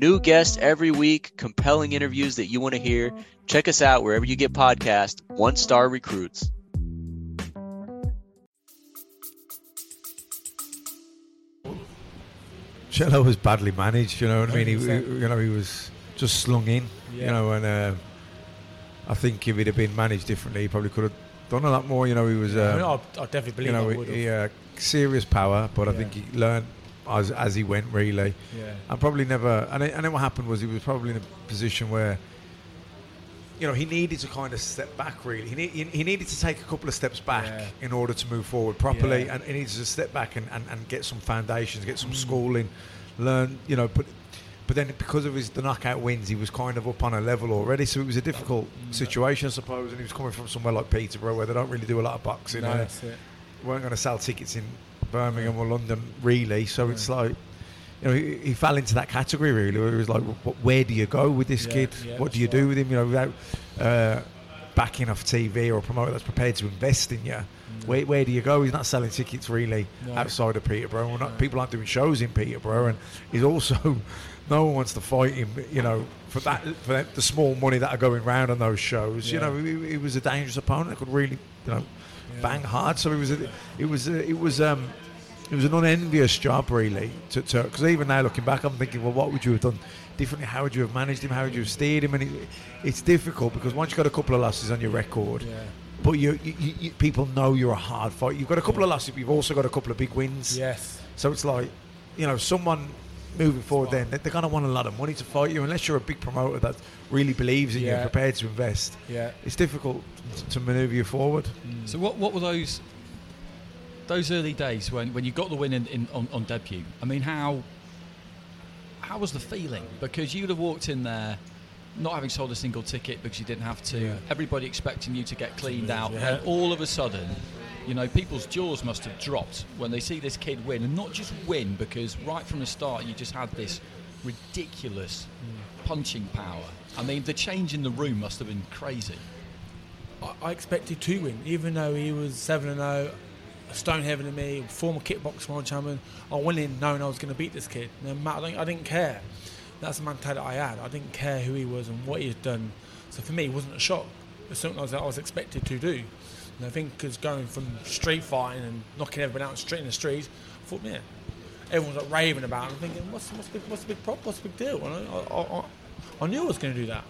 Speaker 13: New guests every week, compelling interviews that you want to hear. Check us out wherever you get podcasts, One Star Recruits.
Speaker 6: Cello was badly managed, you know what I mean? He, you know, he was just slung in,
Speaker 4: yeah.
Speaker 6: you know, and uh, I think if he'd have been managed differently, he probably could have done a lot more. You know, he was.
Speaker 4: Um, I, mean, I, definitely believe
Speaker 6: you know, he, uh, serious power, but
Speaker 4: yeah.
Speaker 6: I think he learned as as he went really.
Speaker 4: Yeah.
Speaker 6: And probably never. And, then- and then what happened was he was probably in a position where. You know, he needed to kind of step back. Really, he, need, he, needed to take a couple of steps back
Speaker 4: Yeah.
Speaker 6: in order to move forward properly,
Speaker 4: Yeah.
Speaker 6: and he needed to step back and, and, and get some foundations, get
Speaker 4: Mm.
Speaker 6: some schooling, learn. You know, but but then because of his the knockout wins, he was kind of up on a level already. So it was a difficult
Speaker 4: Mm.
Speaker 6: situation, I suppose. And he was coming from somewhere like Peterborough, where they don't really do a lot of boxing.
Speaker 4: No, that's it.
Speaker 6: weren't going to sell tickets in Birmingham or London, really. So it's like, you know, he, he fell into that category really. Where it was like, wh- where do you go with this
Speaker 4: Yeah,
Speaker 6: kid?
Speaker 4: yeah,
Speaker 6: what do you
Speaker 4: that's
Speaker 6: do with him? You know, without uh, backing off TV or a promoter that's prepared to invest in you. Where, where do you go? He's not selling tickets really
Speaker 4: No.
Speaker 6: outside of Peterborough. We're not, People aren't doing shows in Peterborough, and he's also no one wants to fight him. You know, for that for that, the small money that are going round on those shows. You know, he, he was a dangerous opponent. That could really, you know, bang hard. So it was a, it was a, it was um it was an unenvious job really to because even now looking back I'm thinking well what would you have done differently? How would you have managed him? How would you have steered him? And it, it's difficult because once you've got a couple of losses on your record but you, you, you, you people know you're a hard fight. You've got a couple of losses but you've also got a couple of big wins.
Speaker 4: Yes.
Speaker 6: so it's like you know someone moving forward then they're going to want a lot of money to fight you unless you're a big promoter that really believes in you
Speaker 4: Yeah.
Speaker 6: and prepared to invest.
Speaker 4: Yeah.
Speaker 6: it's difficult to maneuver you forward. Mm.
Speaker 3: So what what were those those early days when, when you got the win in, in on, on debut? I mean, how how was the feeling? Because you'd have walked in there not having sold a single ticket because you didn't have to.
Speaker 4: Yeah.
Speaker 3: Everybody expecting you to get cleaned out,
Speaker 4: Yeah.
Speaker 3: and all of a sudden. You know, people's jaws must have dropped when they see this kid win, and not just win because right from the start you just had this ridiculous mm. punching power. I mean, the change in the room must have been crazy.
Speaker 4: I, I expected to win, even though he was seven and zero, a stone heavier than me, former kickboxing world champion. I went in knowing I was going to beat this kid. No matter, I didn't, I didn't care. That's the mentality I had. I didn't care who he was and what he had done. So for me, it wasn't a shock. It's something I was, I was expected to do. And I think because going from street fighting and knocking everyone out straight in the streets, I thought, yeah, everyone's like raving about it. I'm thinking, what's, what's, the big, what's the big problem? What's the big deal? And I, I, I, knew I was going to do that.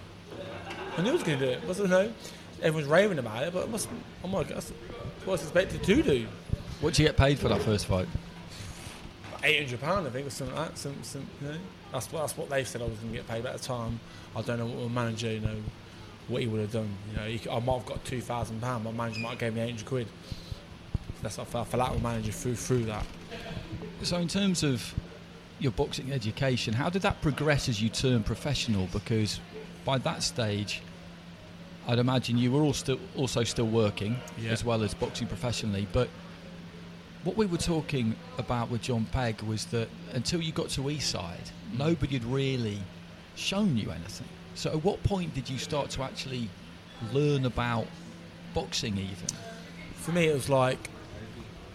Speaker 4: I knew I was going to do it. The no? Everyone's raving about it, but it must, I'm like, I was expected to do.
Speaker 3: What did you get paid for that first fight?
Speaker 4: Eight hundred pound, I think, or something like that. Some, some, you know, that's what that's what they said I was going to get paid. But at the time, I don't know what my manager, you know, what he would have done. You know, he, I might have got two thousand pound. My manager might have gave me eight hundred quid. That's I felt, I felt like my manager through through that.
Speaker 3: So, in terms of your boxing education, how did that progress as you turned professional? Because by that stage, I'd imagine you were all still also still working
Speaker 4: Yeah.
Speaker 3: as well as boxing professionally. But what we were talking about with John Pegg was that until you got to Eastside, mm. nobody had really shown you anything. So, at what point did you start to actually learn about boxing, even?
Speaker 4: For me, it was like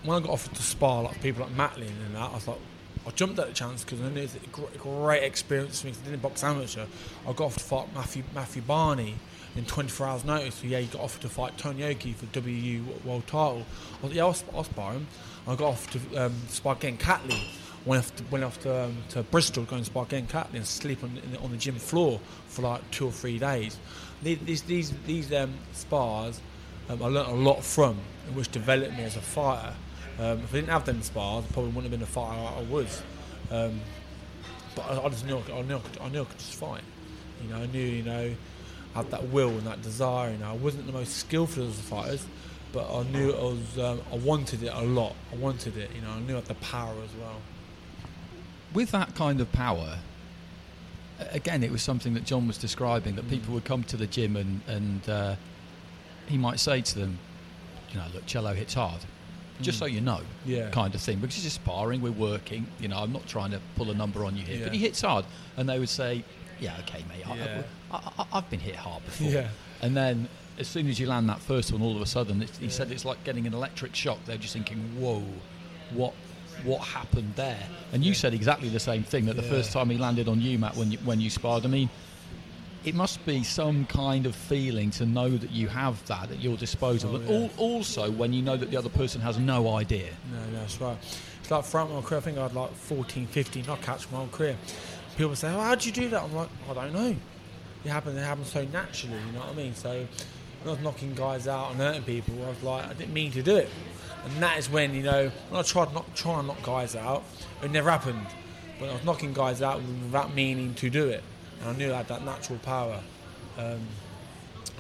Speaker 4: when I got offered to spar like people like Macklin and that. I was like, I jumped at the chance because I knew it's a gr- great experience for me. 'cause I didn't box amateur. I got offered to fight Matthew Matthew Barney in 24 hours' notice. Yeah, he got offered to fight Tony Oakey for WU world title. I was, yeah, I'll, sp- I'll spar him. I got off to um, spar Glenn Catley. Went off to, went off to, um, to Bristol, go and spar Glenn Catley and sleep on, the, on the gym floor for like two or three days. These these these, um, spars um, I learnt a lot from, which developed me as a fighter. Um, if I didn't have them spars, I probably wouldn't have been the fighter I, I was. Um, but I, I just knew I, knew I I knew I could just fight. You know, I knew you know I had that will and that desire. You know, I wasn't the most skillful of the fighters, but I knew I was. Um, I wanted it a lot. I wanted it. You know, I knew I had the power as well.
Speaker 3: with that kind of power, again, it was something that John was describing that people would come to the gym and, and uh, he might say to them, you know, look, cello hits hard. Just
Speaker 4: Mm.
Speaker 3: so you know,
Speaker 4: Yeah.
Speaker 3: kind of thing. Because it's just sparring, we're working. You know, I'm not trying to pull a number on you here,
Speaker 4: Yeah.
Speaker 3: but he hits hard, and they would say, "Yeah, okay, mate, I-
Speaker 4: Yeah.
Speaker 3: I, I, I've been hit hard before."
Speaker 4: Yeah.
Speaker 3: And then, as soon as you land that first one, all of a sudden, it's, he said it's like getting an electric shock. They're just thinking, "Whoa, what what happened there?" And you said exactly the same thing that the first time he landed on you, Matt, when you when you sparred. I mean, it must be some kind of feeling to know that you have that at your disposal,
Speaker 4: Oh, yeah.
Speaker 3: al- also when you know that the other person has no idea.
Speaker 4: No, no, that's right. It's like throughout my career, I think I had like 14, 15 knockouts my whole career. People say, oh, how'd you do that? I'm like, I don't know. It happened, it happened so naturally, you know what I mean? So when I was knocking guys out and hurting people, I was like, I didn't mean to do it. And that is when, you know, when I tried not trying to knock guys out, it never happened. But I was knocking guys out without meaning to do it. And I knew I had that natural power. Um,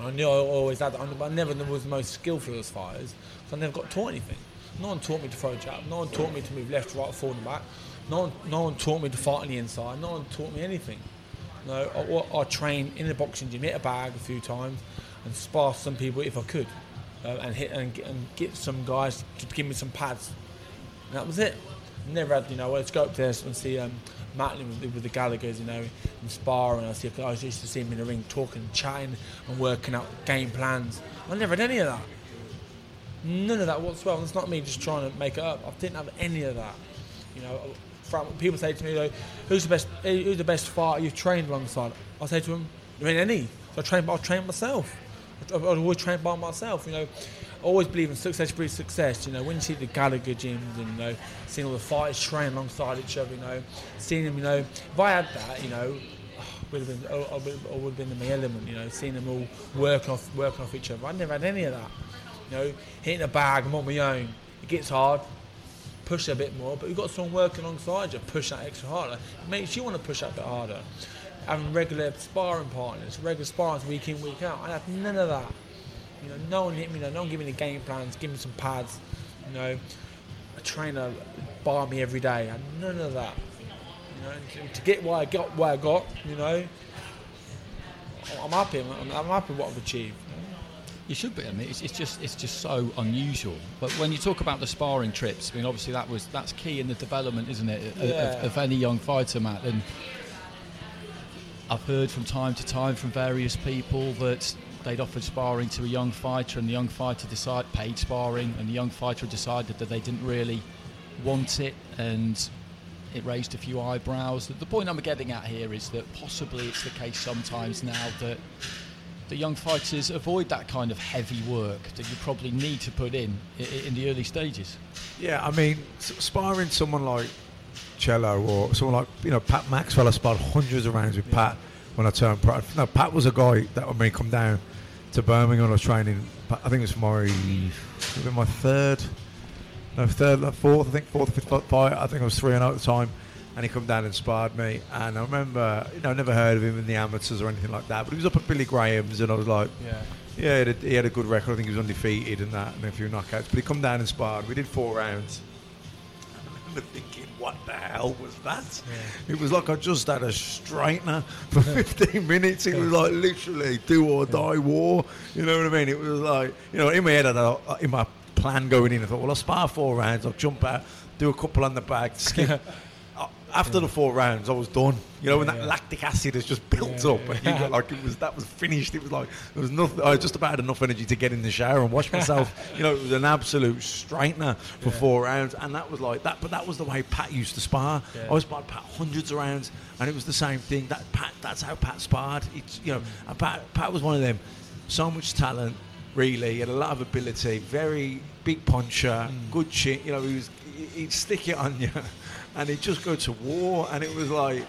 Speaker 4: I knew I always had that, but I never was the most skillful as fighters. So I never got taught anything. No one taught me to throw a jab. No one taught me to move left, right, forward, and back. No one, no one taught me to fight on the inside. No one taught me anything. No, I, I trained in the boxing gym, hit a bag a few times, and spar some people if I could, uh, and hit and get, and get some guys to give me some pads. And that was it. Never had, you know, let's go up there and see um, Macklin with, with the Gallagher's, you know, in spar, and I see, I used to see him in the ring talking, chatting, and working out game plans. I never had any of that. None of that whatsoever. It's not me just trying to make it up. I didn't have any of that. You know, people say to me, like, "Who's the best? Who's the best fighter you've trained alongside?" I say to them, "There ain't any." So I train, I train myself. I- I've always train by myself. You know, I always believe in success breeds success. You know, when you see the Gallagher gyms and you know, seeing all the fighters train alongside each other, you know, seeing them, you know, if I had that, you know, would have been, I would I would have been in my element. You know, seeing them all working off, working off each other. I never had any of that. You know, hitting a bag, I'm on my own. It gets hard. Push a bit more, but you've got someone working alongside you. Push that extra harder. It makes you want to push that bit harder. Having regular sparring partners, regular sparring week in, week out. I had none of that. You know, no one hit me. No one giving me the game plans, give me some pads. You know, a trainer bar me every day. I had none of that. You know, to, to get where I got, where I got, you know, I'm happy. I'm, I'm happy with what I've achieved.
Speaker 3: You should be. I mean, it's, it's just it's just so unusual. But when you talk about the sparring trips, I mean, obviously that was that's key in the development, isn't it, of,
Speaker 4: Yeah.
Speaker 3: of, of any young fighter, Matt? And I've heard from time to time from various people that they'd offered sparring to a young fighter, and the young fighter decided paid sparring, and the young fighter decided that they didn't really want it, and it raised a few eyebrows. The point I'm getting at here is that possibly it's the case sometimes now that the young fighters avoid that kind of heavy work that you probably need to put in i- i- in the early stages.
Speaker 6: Yeah, I mean, sparring someone like Cello or someone like you know Pat Maxwell, I sparred hundreds of rounds with Pat when I turned pro. No, Pat was a guy that when we come down to Birmingham, I was training. I think it was my it was my third, no third, fourth, I think fourth, fifth fight. I think I was three and out at the time, and he come down and sparred me. And I remember, you know, I never heard of him in the amateurs or anything like that, but he was up at Billy Graham's, and I was like,
Speaker 4: Yeah.
Speaker 6: yeah, he had, a, he had a good record. I think he was undefeated and that, and a few knockouts. But he come down and sparred. We did four rounds. I remember thinking, what the hell was that? It was like I just had a straightener for 15 minutes. It was like literally do or die war. You know what I mean? It was like, you know, in my head, I had, uh, in my plan going in, I thought, well, I'll spar four rounds, I'll jump out, do a couple on the back, skip. After the four rounds, I was done. You know, when that
Speaker 4: Yeah.
Speaker 6: lactic acid has just built
Speaker 4: Yeah,
Speaker 6: up, and you got like it was that was finished. It was like there was nothing. I just about had enough energy to get in the shower and wash myself. you know, it was an absolute straightener for
Speaker 4: Yeah.
Speaker 6: four rounds, and that was like that. But that was the way Pat used to spar.
Speaker 4: Yeah.
Speaker 6: I was sparred Pat hundreds of rounds, and it was the same thing. That Pat, that's how Pat sparred. It's you know, Pat, Pat was one of them. So much talent, really, and a lot of ability. Very big puncher, mm. good chin. You know, he was he'd stick it on you, and he'd just go to war. And it was like,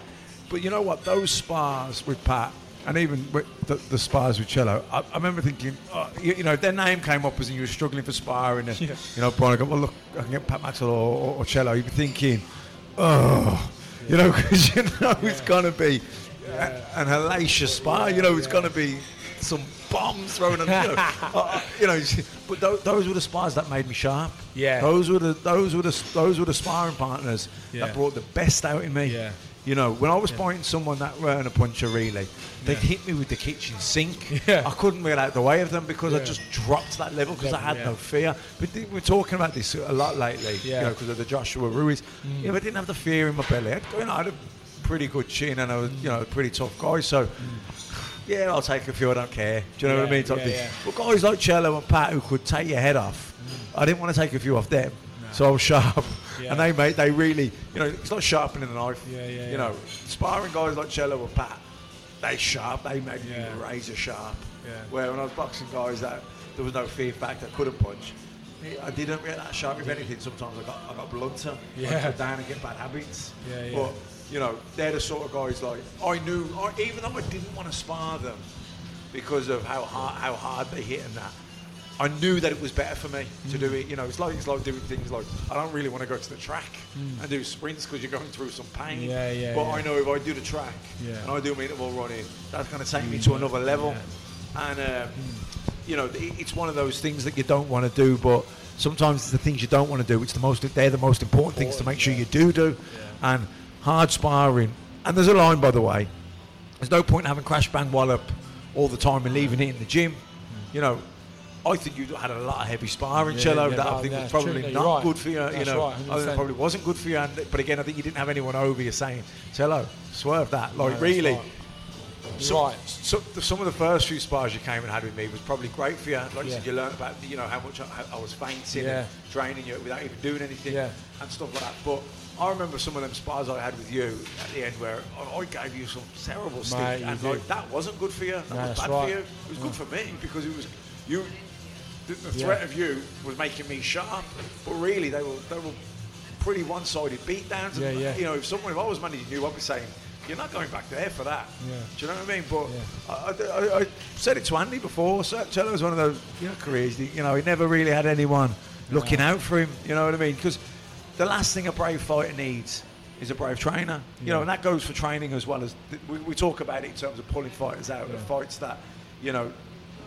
Speaker 6: but you know what? Those spars with Pat. And even with the, the spars with Cello, I, I remember thinking, oh, you, you know, if their name came up as you were struggling for sparring, and
Speaker 4: Yeah.
Speaker 6: you know, Brian, I go, well, look, I can get Pat Maxwell or, or, or Cello. You'd be thinking, oh, you know, because you know it's going to be a- an hellacious spar. You know, it's going to be some bombs thrown on. You know, uh, you know but tho- those were the spars that made me sharp.
Speaker 4: Yeah.
Speaker 6: those were the those were the those were the sparring partners
Speaker 4: Yeah.
Speaker 6: that brought the best out in me.
Speaker 4: Yeah.
Speaker 6: You know, when I was
Speaker 4: Yeah.
Speaker 6: fighting someone that weren't a puncher really, they'd
Speaker 4: Yeah.
Speaker 6: hit me with the kitchen sink.
Speaker 4: Yeah.
Speaker 6: I couldn't get out the way of them because I just dropped that level because I had no fear. But th- we're talking about this a lot lately,
Speaker 4: Yeah.
Speaker 6: you know, because of the Joshua Ruiz.
Speaker 4: Mm.
Speaker 6: Yeah, but I didn't have the fear in my belly. I had, you know, I had a pretty good chin and I was, you know, a pretty tough guy. So, yeah, I'll take a few. I don't care. Do you know what I mean? Type
Speaker 4: yeah, yeah.
Speaker 6: But guys like Cello and Pat who could take your head off, mm. I didn't want to take a few off them. So I was sharp,
Speaker 4: Yeah.
Speaker 6: and they made they really, you know, it's like sharpening a knife.
Speaker 4: Yeah, yeah,
Speaker 6: You
Speaker 4: yeah.
Speaker 6: know, sparring guys like Cello and Pat, they sharp. They made me razor sharp.
Speaker 4: Yeah.
Speaker 6: Where when I was boxing guys that there was no fear factor, couldn't punch. I didn't get that sharp. If anything, sometimes I got I got blunter.
Speaker 4: Yeah.
Speaker 6: I cut down and get bad habits.
Speaker 4: Yeah, yeah.
Speaker 6: But you know, they're the sort of guys like I knew. I, even though I didn't want to spar them because of how hard how hard they hit and that. I knew that it was better for me to do it. You know, it's like it's like doing things like I don't really want to go to the track
Speaker 4: Mm.
Speaker 6: and do sprints because you're going through some pain.
Speaker 4: Yeah, yeah,
Speaker 6: But
Speaker 4: yeah.
Speaker 6: I know if I do the track
Speaker 4: Yeah.
Speaker 6: and I do my interval running, that's going to take me to another level. And um, you know, it's one of those things that you don't want to do, but sometimes it's the things you don't want to do. It's the most they're the most important things to make sure you do do. And hard sparring. And there's a line, by the way. There's no point in having crash bang wallop all the time and leaving it in the gym. You know, I think you had a lot of heavy sparring,
Speaker 4: Yeah,
Speaker 6: Cello.
Speaker 4: yeah,
Speaker 6: that I think
Speaker 4: yeah,
Speaker 6: was probably
Speaker 4: true,
Speaker 6: not
Speaker 4: right.
Speaker 6: good for you. you know,
Speaker 4: right,
Speaker 6: I think it probably wasn't good for you. And, but again, I think you didn't have anyone over you saying, Cello, swerve that. Like,
Speaker 4: that's
Speaker 6: really.
Speaker 4: right. Right.
Speaker 6: so, some of the first few spars you came and had with me was probably great for you. Like you
Speaker 4: Yeah.
Speaker 6: said, you learned about you know how much I, how I was feinting,
Speaker 4: Yeah.
Speaker 6: and training you without even doing anything,
Speaker 4: Yeah.
Speaker 6: and stuff like that. But I remember some of them spars I had with you at the end where I, gave you some terrible stick,
Speaker 4: Mate,
Speaker 6: and like, that wasn't good for you. That
Speaker 4: No,
Speaker 6: was bad
Speaker 4: right.
Speaker 6: for you. It was good for me because it was you. The, the
Speaker 4: Yeah.
Speaker 6: threat of you was making me sharp, but really they were they were pretty one-sided beatdowns. and,
Speaker 4: Yeah, yeah.
Speaker 6: You know, if someone if I was managing you, I'd be saying. You're not going back there for that.
Speaker 4: Yeah.
Speaker 6: Do you know what I mean? But I, I, I said it to Andy before. So Cello was one of those you know careers. You know, he never really had anyone looking out for him. You know what I mean? Because the last thing a brave fighter needs is a brave trainer. You know, and that goes for training as well as we, we talk about it in terms of pulling fighters out of fights that you know.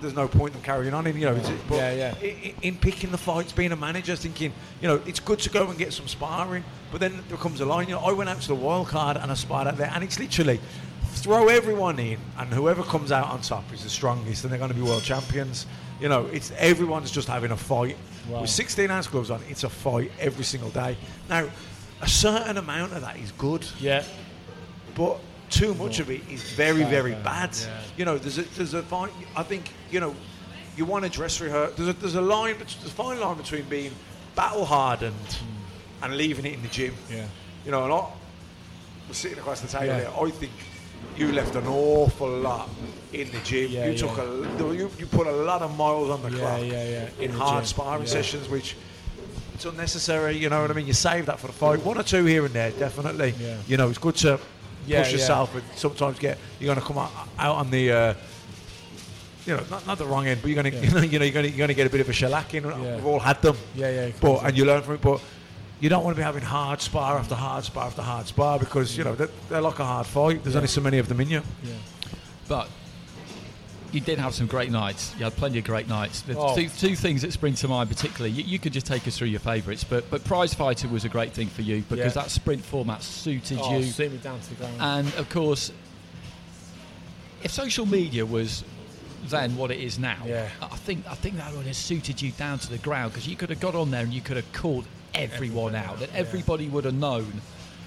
Speaker 6: There's no point in carrying on in, you know.
Speaker 4: Yeah, yeah.
Speaker 6: i- i- In picking the fights, being a manager, thinking, you know, it's good to go and get some sparring, but then there comes a line. You know, I went out to the wild card and I sparred out there, and it's literally throw everyone in, and whoever comes out on top is the strongest, and they're going to be world champions. You know, it's everyone's just having a fight
Speaker 4: Wow.
Speaker 6: with 16 ounce gloves on. It's a fight every single day. Now, a certain amount of that is good.
Speaker 4: Yeah.
Speaker 6: But too much of it is very, very
Speaker 4: bad, yeah.
Speaker 6: You know, there's a there's a fine. I think you know, you want to dress rehearse. There's a there's a line, there's a fine line between being battle hardened hmm. and leaving it in the gym.
Speaker 4: Yeah.
Speaker 6: You know, and I was sitting across the table
Speaker 4: Yeah.
Speaker 6: there. I think you left an awful lot in the gym.
Speaker 4: Yeah,
Speaker 6: you took
Speaker 4: yeah.
Speaker 6: a you, you put a lot of miles on the
Speaker 4: Yeah,
Speaker 6: clock
Speaker 4: yeah, yeah,
Speaker 6: in
Speaker 4: in the
Speaker 6: hard
Speaker 4: gym,
Speaker 6: sparring sessions, which it's unnecessary. You know what I mean? You save that for the fight. One or two here and there, definitely.
Speaker 4: Yeah.
Speaker 6: You know, it's good to push yourself, and sometimes get you're going to come out, out on the. Uh, you know, not, not the wrong end, but you're going to,
Speaker 4: Yeah.
Speaker 6: you know, you know, you're going to, you're to get a bit of a shellacking. We've all had them.
Speaker 4: Yeah, yeah,
Speaker 6: But and you learn from it. But you don't want to be having hard spar after hard spar after hard spar because you know they're, they're like a hard fight. There's only so many of them in you.
Speaker 4: Yeah.
Speaker 3: But you did have some great nights. You had plenty of great nights. The
Speaker 4: Oh.
Speaker 3: two, two things that spring to mind particularly. You, you could just take us through your favourites, but but Prize Fighter was a great thing for you because
Speaker 4: Yeah.
Speaker 3: that sprint format suited
Speaker 4: Oh,
Speaker 3: you.
Speaker 4: sit me down to the ground.
Speaker 3: And of course, if social media was then what it is now,
Speaker 4: Yeah.
Speaker 3: I think I think that would have suited you down to the ground because you could have got on there and you could have called everyone out, that everybody would have known.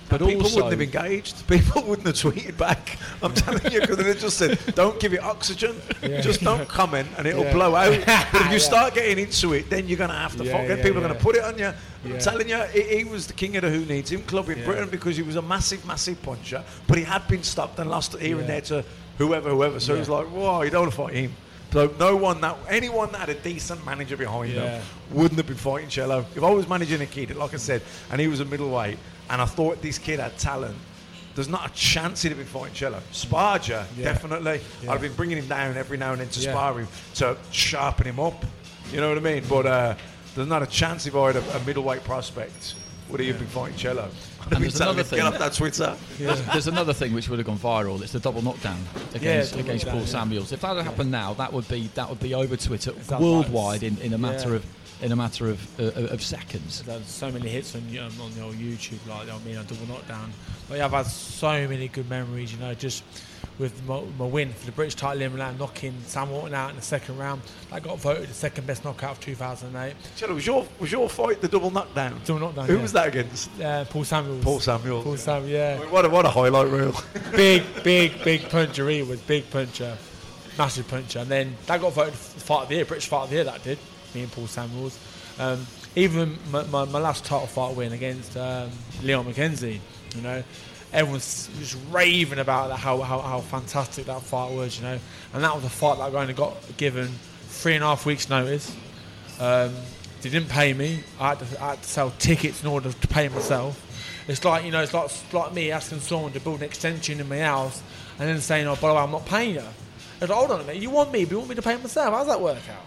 Speaker 3: But
Speaker 6: people
Speaker 3: also,
Speaker 6: wouldn't have engaged. People wouldn't have tweeted back. I'm telling you, because they just said, "Don't give it oxygen.
Speaker 4: Yeah.
Speaker 6: Just don't comment, and it'll
Speaker 4: Yeah.
Speaker 6: blow out." But if you
Speaker 4: Yeah.
Speaker 6: start getting into it, then you're going to have to
Speaker 4: Yeah,
Speaker 6: fucking.
Speaker 4: yeah,
Speaker 6: people are going to put it on you.
Speaker 4: Yeah.
Speaker 6: I'm telling you, he, he was the king of the Who Needs Him club in
Speaker 4: Yeah.
Speaker 6: Britain because he was a massive, massive puncher. But he had been stopped and lost here and there to whoever, whoever. So it was like, "Whoa, you don't want to fight him." So no one that anyone that had a decent manager behind
Speaker 4: Yeah.
Speaker 6: them wouldn't have been fighting Cello. If I was managing a kid, like I said, and he was a middleweight, and I thought this kid had talent, there's not a chance he'd have been fighting Cello. Sparger,
Speaker 4: Yeah.
Speaker 6: definitely.
Speaker 4: Yeah.
Speaker 6: I'd have been bringing him down every now and then to spar him to sharpen him up. You know what I mean? But uh, there's not a chance if I had a, a middleweight prospect would he have been fighting Cello. I'd have
Speaker 3: And there's another thing.
Speaker 6: Get off that Twitter.
Speaker 3: There's, there's another thing which would have gone viral. It's the double knockdown against,
Speaker 4: double
Speaker 3: against
Speaker 4: knockdown,
Speaker 3: Paul
Speaker 4: yeah.
Speaker 3: Samuels. If that had happened now, that would be that would be over Twitter
Speaker 4: that
Speaker 3: worldwide in, in a matter
Speaker 4: Yeah.
Speaker 3: of in a matter of uh, of seconds.
Speaker 4: There's so many hits on um, on your YouTube, like I mean, a double knockdown. But yeah, I've had so many good memories, you know, just with my, my win for the British title in Milan, knocking Sam Walton out in the second round. That got voted the second best knockout of 2008.
Speaker 6: Cello, was your was your fight the double knockdown?
Speaker 4: Double knockdown.
Speaker 6: Who
Speaker 4: yeah.
Speaker 6: was that against?
Speaker 4: Uh, Paul Samuels.
Speaker 6: Paul Samuels.
Speaker 4: Paul Sam, yeah.
Speaker 6: I mean, what a what a highlight reel.
Speaker 4: big, big, big puncher. He was big puncher, massive puncher. And then that got voted fight of the year, British fight of the year. That did. Me and Paul Samuels. Um, even my, my, my last title fight win against um, Leon McKenzie, you know, everyone's just raving about how, how how fantastic that fight was, you know. And that was a fight that I only got given three and a half weeks' notice. Um, they didn't pay me. I had, to, I had to sell tickets in order to pay myself. It's like you know, it's like it's like me asking someone to build an extension in my house and then saying, "Oh, by the way, I'm not paying you." It's like, hold on a minute, you want me, but you want me to pay myself? How does that work out?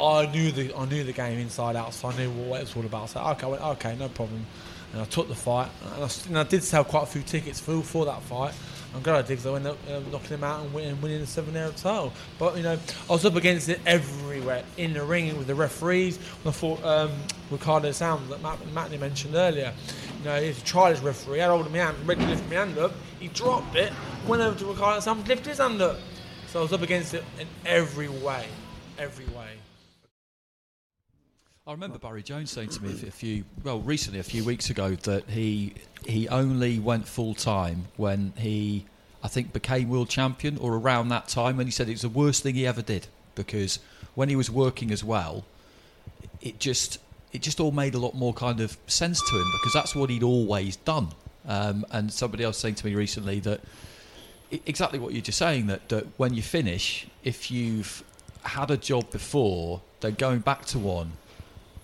Speaker 4: I knew the I knew the game inside out, so I knew what it was all about. So okay, I went, okay, no problem. And I took the fight, and I, and I did sell quite a few tickets for for that fight. I'm glad I did because I ended up uh, knocking him out and winning, winning the seven air title. But you know, I was up against it everywhere in the ring with the referees. I fought um, Ricardo Samms that Matt, Matney mentioned earlier. You know, he's a trialist referee. I had hold of my hand, ready to lift my hand up. He dropped it, went over to Ricardo Samms, lifted his hand up. So I was up against it in every way, every way.
Speaker 3: I remember Barry Jones saying to me a few, well, recently, a few weeks ago, that he he only went full time when he, I think, became world champion or around that time, and he said it was the worst thing he ever did because when he was working as well, it just it just all made a lot more kind of sense to him because that's what he'd always done. Um, and somebody else saying to me recently that exactly what you're just saying that, that when you finish, if you've had a job before, then going back to one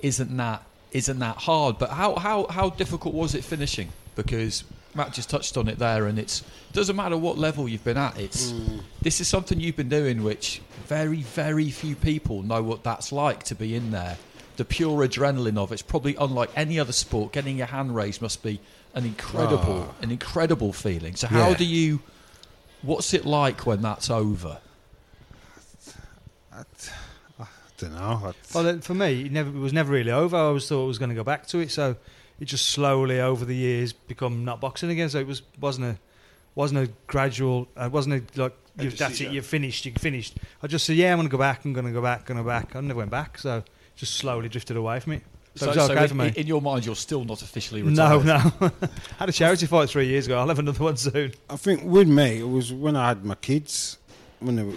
Speaker 3: isn't that isn't that hard. But how how how difficult was it finishing? Because Matt just touched on it there, and it's doesn't matter what level you've been at. It's this is something you've been doing, which very very few people know what that's like to be in there. The pure adrenaline of it's probably unlike any other sport. Getting your hand raised must be an incredible
Speaker 14: Ah.
Speaker 3: an incredible feeling. So how
Speaker 14: Yeah.
Speaker 3: do you? What's it like when that's over?
Speaker 14: Don't know.
Speaker 15: Well, for me, it never it was never really over. I always thought I was going to go back to it, so it just slowly over the years become not boxing again. So it was wasn't a wasn't a gradual. It wasn't a like
Speaker 14: A
Speaker 15: you, that's it.
Speaker 14: decision.
Speaker 15: You're finished. You're finished. I just said, yeah, I'm going to go back. I'm going to go back. Going to back. I never went back. So just slowly drifted away from it. So, it was okay
Speaker 3: in, in your mind, you're still not officially
Speaker 15: no,
Speaker 3: retired.
Speaker 15: no. had a charity fight three years ago. I'll have another one soon.
Speaker 14: I think with me, it was when I had my kids. When they were,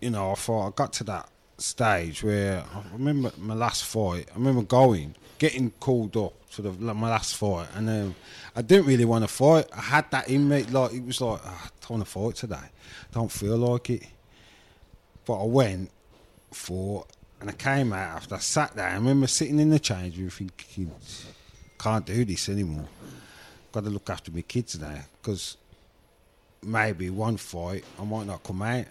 Speaker 14: you know, I thought I got to that stage where I remember my last fight. I remember going, getting called up for the my last fight, and um, I didn't really want to fight. I had that in me, like it was like "Ah, I don't want to fight today. Don't feel like it. But I went, fought, and I came out after I sat there. I remember sitting in the change room thinking, can't do this anymore. Got to look after my kids now because maybe one fight I might not come out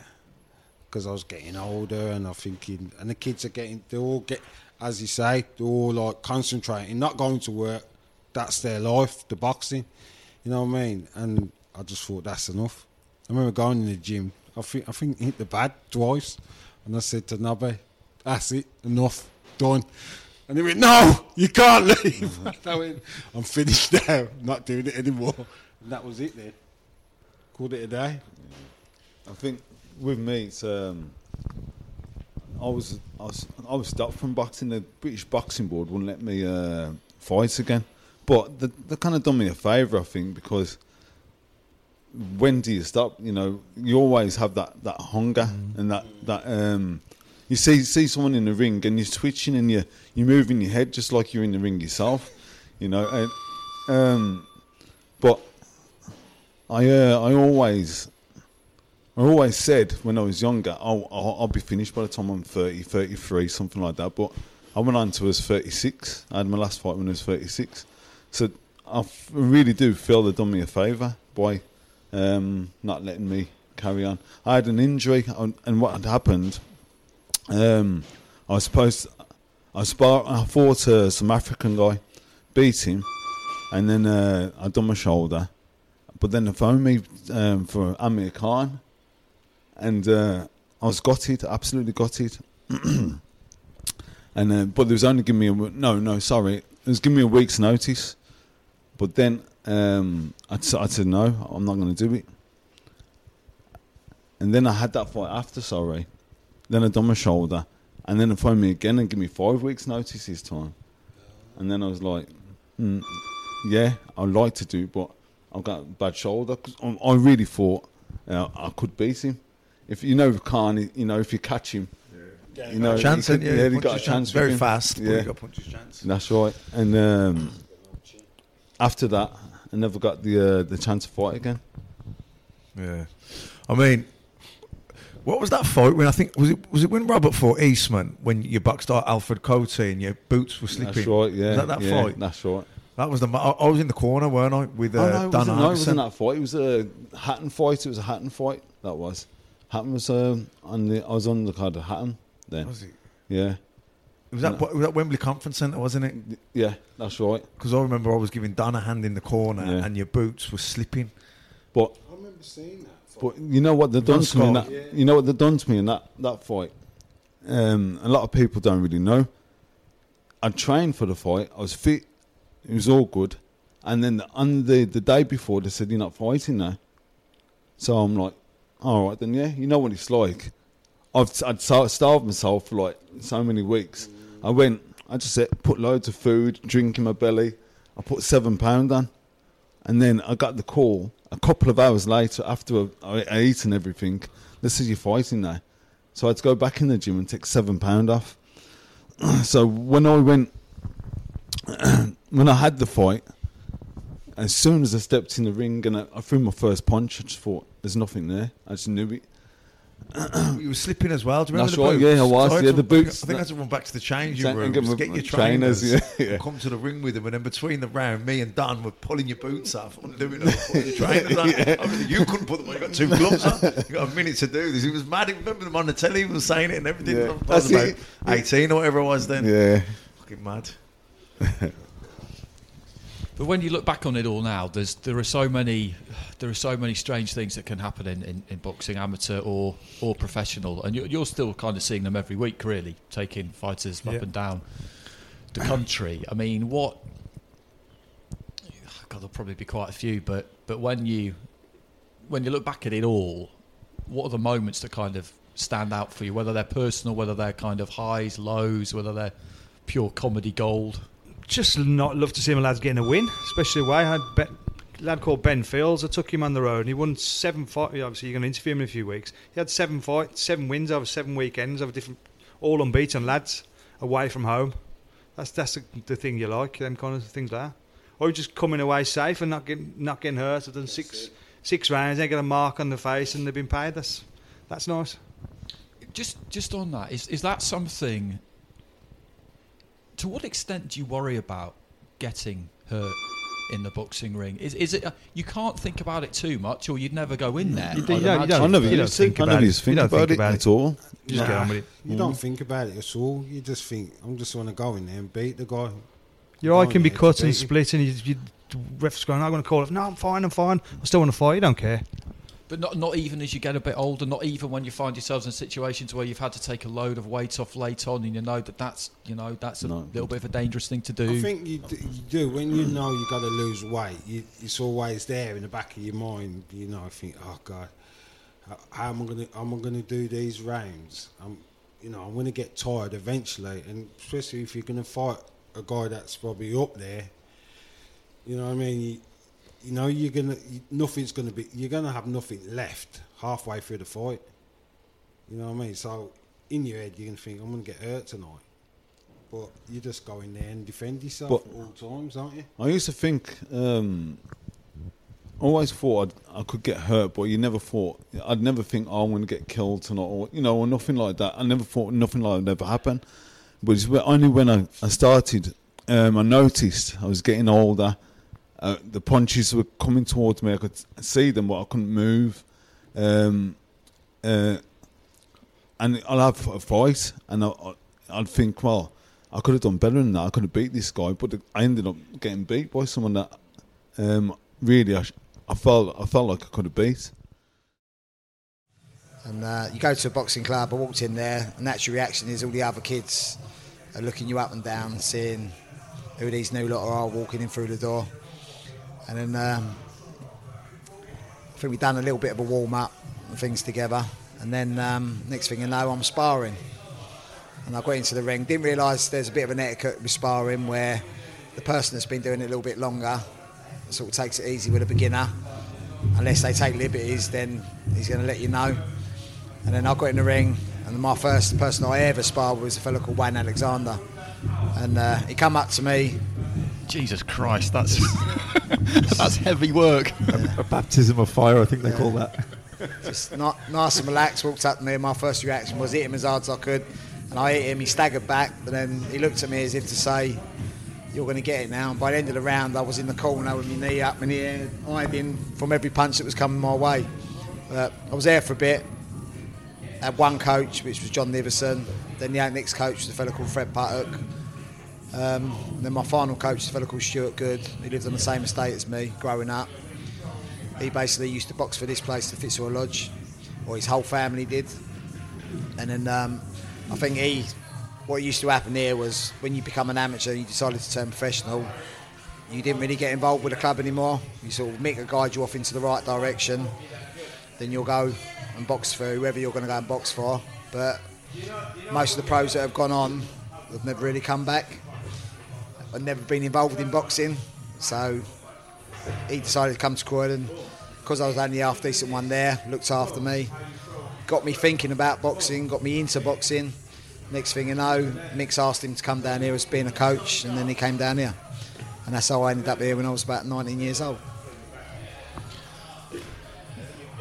Speaker 14: because I was getting older and I'm thinking, and the kids are getting, they all get, as you say, they're all like concentrating, not going to work. That's their life, the boxing. You know what I mean? And I just thought that's enough. I remember going in the gym. I think I think hit the bad twice, and I said to Nabe, "That's it, enough, done." And he went, "No, you can't leave." I went, "I'm finished now. not doing it anymore." And that was it. Then called it a day.
Speaker 16: I think with me, it's um, I was I was I was stopped from boxing. The British Boxing Board wouldn't let me uh, fight again, but they, they kind of done me a favour, I think, because when do you stop? You know, you always have that, that hunger and that that um, you see see someone in the ring and you're twitching and you you're moving your head just like you're in the ring yourself. You know, and, um, but I uh, I always I always said when I was younger, I'll, I'll, I'll be finished by the time I'm 30, 33, something like that. But I went on to was 36. I had my last fight when I was 36. So I really do feel they've done me a favour by um, not letting me carry on. I had an injury, and and what had happened, um, I was supposed I, spar- I fought uh, some African guy, beat him, and then uh, I done my shoulder. But then they phoned me um, for Amir Khan, and uh, I was got it, absolutely got it. and uh, but there was only giving me a no, no, sorry, it was giving me a week's notice. But then um, I, t- I said no, I'm not going to do it. And then I had that fight after, sorry. Then I done my shoulder, and then they phoned me again and give me five weeks notice this time. And then I was like, mm, yeah, I'd like to do, but I've got a bad shoulder. 'Cause I, I really thought uh, I could beat him. If you know Khan, you know if you catch him, yeah. you know
Speaker 17: Chance,
Speaker 16: he could-
Speaker 17: yeah,
Speaker 16: yeah, he got a
Speaker 17: chance.
Speaker 16: chance.
Speaker 17: Very
Speaker 16: him.
Speaker 17: fast, but he
Speaker 16: Yeah,
Speaker 17: got punches chance.
Speaker 16: That's right. And um, after that, I never got the uh, the chance to fight again.
Speaker 6: Yeah, I mean, what was that fight when I think was it was it when Robert fought Eastman when you boxed out Alfred Kotey and your boots were slipping?
Speaker 16: That's right. Yeah,
Speaker 6: was that that
Speaker 16: yeah,
Speaker 6: fight?
Speaker 16: That's right.
Speaker 6: That was the. ma- I, I was in the corner, weren't I, with uh,
Speaker 16: oh, no, it
Speaker 6: Dan
Speaker 16: wasn't, no, it wasn't that fight. It was a Hatton fight. It was a Hatton fight. That was. Hatton was um, on the. I was on the card of Hatton then.
Speaker 6: Was it?
Speaker 16: Yeah.
Speaker 6: Was that, was that Wembley Conference Centre, wasn't it?
Speaker 16: Yeah, that's right.
Speaker 6: Because I remember I was giving Dan a hand in the corner
Speaker 16: Yeah.
Speaker 6: and your boots were slipping.
Speaker 16: But
Speaker 14: I remember seeing that.
Speaker 16: But you know what they done
Speaker 6: That's
Speaker 16: to me in that.
Speaker 6: Scott.
Speaker 16: You know what they done to me in that that fight. Um, a lot of people don't really know. I trained for the fight. I was fit. It was all good. And then on the the day before, they said you're not fighting now. So I'm like, all right then, yeah. You know what it's like. I've I'd starved myself for like so many weeks. I went. I just said, put loads of food, drink in my belly. I put seven pound on. And then I got the call a couple of hours later after I, I eaten everything. They said you're fighting now. So I had to go back in the gym and take seven pound off. so when I went, when I had the fight, as soon as I stepped in the ring and I, I threw my first punch, I just thought, there's nothing there. I just knew it.
Speaker 6: you were slipping as well. Do you remember
Speaker 16: That's
Speaker 6: the
Speaker 16: right,
Speaker 6: boots?
Speaker 16: yeah, I was,
Speaker 6: So had
Speaker 16: yeah, the boots.
Speaker 6: I think I to run back to the changing
Speaker 16: Change-
Speaker 6: room,
Speaker 16: get my
Speaker 6: get your
Speaker 16: trainers,
Speaker 6: trainers,
Speaker 16: yeah, yeah.
Speaker 6: come to the ring with them, and then between the round, me and Dan were pulling your boots off, undoing them, putting your trainers on.
Speaker 16: Yeah.
Speaker 6: Obviously, you couldn't put them on. You got two gloves on. You got a minute to do this. He was mad. He remember them on the telly. He was saying it and everything.
Speaker 16: Yeah.
Speaker 6: I was
Speaker 16: That's
Speaker 6: about
Speaker 16: it.
Speaker 6: eighteen or whatever it was then.
Speaker 16: Yeah.
Speaker 6: fucking mad.
Speaker 3: But when you look back on it all now, there's there are so many there are so many strange things that can happen in, in, in boxing, amateur or or professional, and you're, you're still kind of seeing them every week, really, taking fighters
Speaker 15: Yeah.
Speaker 3: up and down the country. I mean, what? God, there'll probably be quite a few, but but when you when you look back at it all, what are the moments that kind of stand out for you? Whether they're personal, whether they're kind of highs, lows, whether they're pure comedy gold.
Speaker 15: Just not love to see my lads getting a win, especially away. I had ben, a lad called Ben Fields. I took him on the road and he won seven fights. Obviously, you're going to interview him in a few weeks. He had seven fights, seven wins over seven weekends over different, all unbeaten lads away from home. That's that's the, the thing you like, them kind of things like that. Or just coming away safe and not getting not getting hurt. I've done six six rounds, they get a mark on the face and they've been paid. That's that's nice.
Speaker 3: Just just on that, is is that something? To what extent do you worry about getting hurt in the boxing ring? Is is it uh, you can't think about it too much, or you'd never go in there?
Speaker 15: You
Speaker 3: I'd
Speaker 15: don't- you don't-
Speaker 16: I never
Speaker 15: You don't
Speaker 16: used
Speaker 15: think
Speaker 16: I
Speaker 15: about it.
Speaker 16: used to
Speaker 15: You
Speaker 16: think
Speaker 15: don't
Speaker 16: about
Speaker 15: think
Speaker 16: it
Speaker 15: about
Speaker 16: at all.
Speaker 15: You just get on with it.
Speaker 14: You don't think about it at all. You just think, I'm just want to go in there and beat the guy.
Speaker 15: Your eye can be cut and split, and you, you the ref's going, I'm going to call it. No, I'm fine, I'm fine. I still want to fight. You don't care.
Speaker 3: But not not even as you get a bit older, not even when you find yourselves in situations where you've had to take a load of weight off late on, and you know that that's you know that's a little bit of a dangerous thing to do.
Speaker 14: I think you, d- you do when you know you've got to lose weight. You, it's always there in the back of your mind. You know, I think, oh God, how, how am I gonna? How am I gonna do these rounds? I'm, you know, I'm gonna get tired eventually, and especially if you're gonna fight a guy that's probably up there. You know what I mean? You, know, you're gonna nothing's gonna be. You're gonna have nothing left halfway through the fight. You know what I mean? So in your head, you're gonna think, I'm gonna get hurt tonight. But you just go in there and defend yourself
Speaker 16: But-
Speaker 14: at all times, aren't you?
Speaker 16: I used to think, um, always thought I'd, I could get hurt, but you never thought, I'd never think, oh, I'm going to get killed tonight, or, you know, or nothing like that. I never thought nothing like that would ever happen. But it's only when I, I started, um, I noticed I was getting older. Uh, the punches were coming towards me. I could see them, but I couldn't move. Um, uh, and I'll have a fight, and I'll, I'd think, well, I could have done better than that. I could have beat this guy, but I ended up getting beat by someone that um, really I, I felt I felt like I could have beat.
Speaker 17: And uh, you go to a boxing club, I walked in there, and natural reaction is all the other kids are looking you up and down, seeing who these new lot are walking in through the door. And then um, I think we've done a little bit of a warm up and things together. And then um, next thing you know, I'm sparring. And I got into the ring. Didn't realise there's a bit of an etiquette with sparring where the person that's been doing it a little bit longer sort of takes it easy with a beginner. Unless they take liberties, then he's going to let you know. And then I got in the ring, and my first person I ever sparred was a fellow called Wayne Alexander. And uh, he come up to me,
Speaker 3: Jesus Christ, that's that's heavy work.
Speaker 6: A baptism of fire, I think they call that.
Speaker 17: Just not nice and relaxed. Walked up to me. and My first reaction was hit him as hard as I could, and I hit him. He staggered back, but then he looked at me as if to say, "You're going to get it now." And by the end of the round, I was in the corner with my knee up in the air, hiding from every punch that was coming my way. But I was there for a bit. Had one coach, which was John Niverson. Then the next coach was a fellow called Fred Puttock. Um, and then my final coach was a fellow called Stuart Good. He lived on the same estate as me growing up. He basically used to box for this place, the Fitzroy Lodge, or his whole family did. And then um, I think he, what used to happen here was when you become an amateur and you decided to turn professional, you didn't really get involved with the club anymore. You sort of Mick will guide you off into the right direction. Then you'll go and box for whoever you're going to go and box for. But most of the pros that have gone on have never really come back. I've never been involved in boxing, so he decided to come to Croydon because I was only half decent one there. Looked after me, got me thinking about boxing, got me into boxing. Next thing you know, Mick's asked him to come down here as being a coach, and then he came down here, and that's how I ended up here when I was about 19 years old.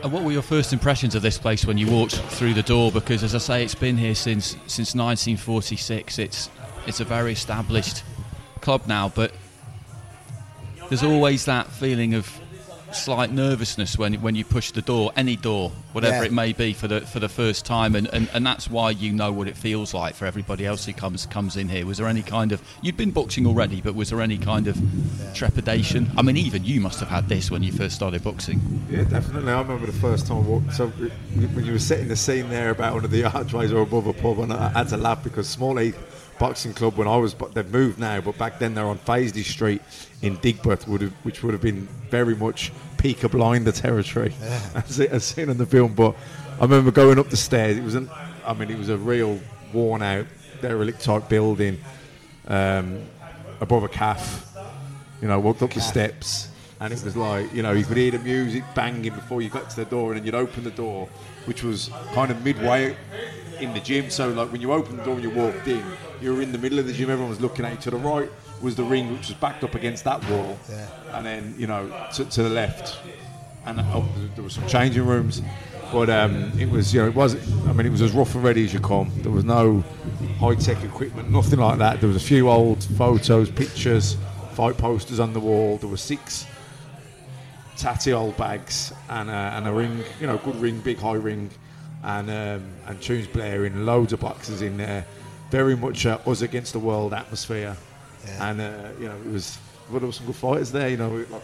Speaker 3: And what were your first impressions of this place when you walked through the door? Because, as I say, it's been here since since 1946. It's it's a very established club now, but there's always that feeling of slight nervousness when when you push the door, any door, whatever
Speaker 17: Yeah.
Speaker 3: it may be, for the for the first time, and, and, and that's why you know what it feels like for everybody else who comes comes in here. Was there any kind of you'd been boxing already, but was there any kind of trepidation? I mean, even you must have had this when you first started boxing.
Speaker 6: Yeah, definitely. I remember the first time walked. So when you were setting the scene there about one of the archways or above a pub, and I had to laugh because Small Heath Boxing Club, when I was, but they've moved now, but back then they're on Fazeley Street in Digbeth, would have, which would have been very much Peaky Blinder territory, as, it, as seen in the film. But I remember going up the stairs. It was an, I mean, it was a real worn out derelict type building um, above a calf. You know, walked up the steps, and it was like, you know, you could hear the music banging before you got to the door, and then you'd open the door, which was kind of midway in the gym. So, like, when you opened the door and you walked in, you were in the middle of the gym, everyone was looking at you. To the right was the ring, which was backed up against that wall,
Speaker 17: Yeah.
Speaker 6: and then, you know, to, to the left, and oh, there were some changing rooms. But um, it was, you know, it was. I mean, it was as rough and ready as you come. There was no high-tech equipment, nothing like that. There was a few old photos, pictures, fight posters on the wall. There were six tatty old bags and a, and a ring, you know, good ring, big high ring, and um, and tunes blaring, loads of boxes in there. Very much uh, us against the world atmosphere, and uh, you know, it was. Well, there were some good fighters there. You know, we- like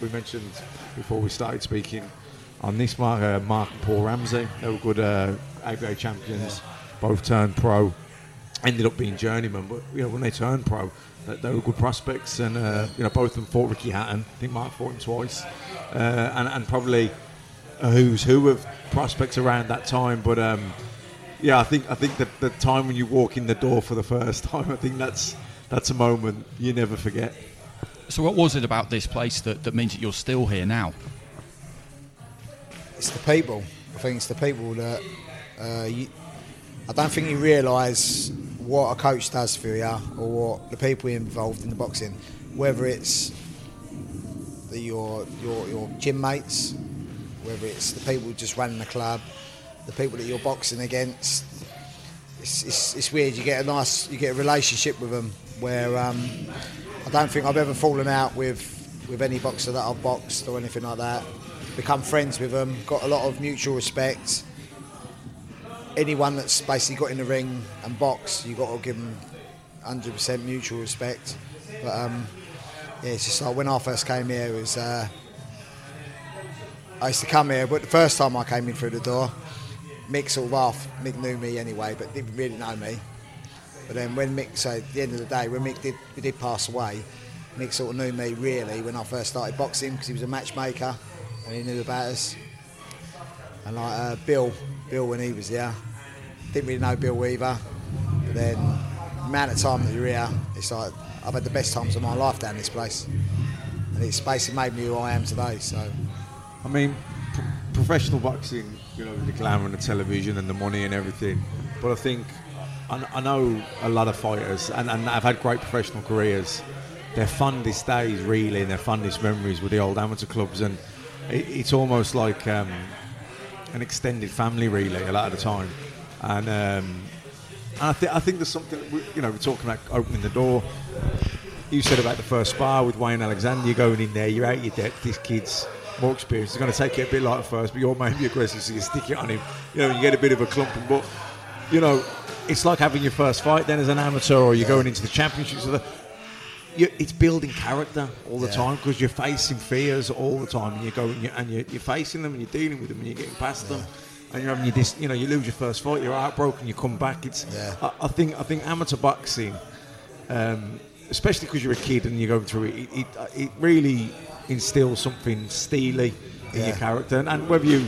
Speaker 6: we- mentioned before we started speaking on this mark, uh, Mark and Paul Ramsey. They were good uh, ABA champions. Both turned pro. Ended up being journeymen, but you know when they turned pro, they, they were good prospects, and uh, you know both of them fought Ricky Hatton. I think Mark fought him twice, uh, and, and probably a who's who of prospects around that time. But um, yeah, I think I think that the time when you walk in the door for the first time, I think that's that's a moment you never forget.
Speaker 3: So, what was it about this place that, that means that you're still here now?
Speaker 17: It's the people. I think it's the people that uh, you, I don't think you realise what a coach does for you or what the people involved in the boxing, whether it's the, your your your gym mates, whether it's the people just running the club, the people that you're boxing against. It's, it's, it's weird. You get a nice, you get a relationship with them where um, I don't think I've ever fallen out with with any boxer that I've boxed or anything like that. Become friends with them, got a lot of mutual respect. Anyone that's basically got in the ring and boxed, you got to give them 100% mutual respect. But um, yeah, it's just like when I first came here, it was uh, I used to come here, but the first time I came in through the door, Mick sort of. Mick knew me anyway, but didn't really know me. But then when Mick, so at the end of the day, when Mick did, did pass away, Mick sort of knew me really when I first started boxing because he was a matchmaker and he knew about us. And like uh, Bill, Bill when he was here, didn't really know Bill either. But then the amount of time that you're here, it's like I've had the best times of my life down this place, and it's basically made me who I am today. So.
Speaker 6: I mean, p- professional boxing, you know, the glamour and the television and the money and everything. But I think I, I know a lot of fighters, and, and I've had great professional careers. their fondest days, really, and their fondest memories were the old amateur clubs, and it, it's almost like um, an extended family, really, a lot of the time. And, um, and I, th- I think there's something, you know, we're talking about opening the door. You said about the first spar with Wayne Alexander, you're going in there, you're out your depth, this kid's more experience It's going to take it a bit like first, but you're maybe aggressive, so you stick it on him. You know, you get a bit of a clumping, but, you know, it's like having your first fight then as an amateur, or you're going into the championships. Or the, you, it's building character all the
Speaker 17: Yeah.
Speaker 6: time because you're facing fears all the time, and you go and, you, and you're, you're facing them, and you're dealing with them, and you're getting past them, and you're having your dis, you know, you lose your first fight, you're heartbroken, you come back. It's, I, I think, I think amateur boxing, um, especially because you're a kid and you're going through it, it, it, it really instills something steely in your character, and, and whether you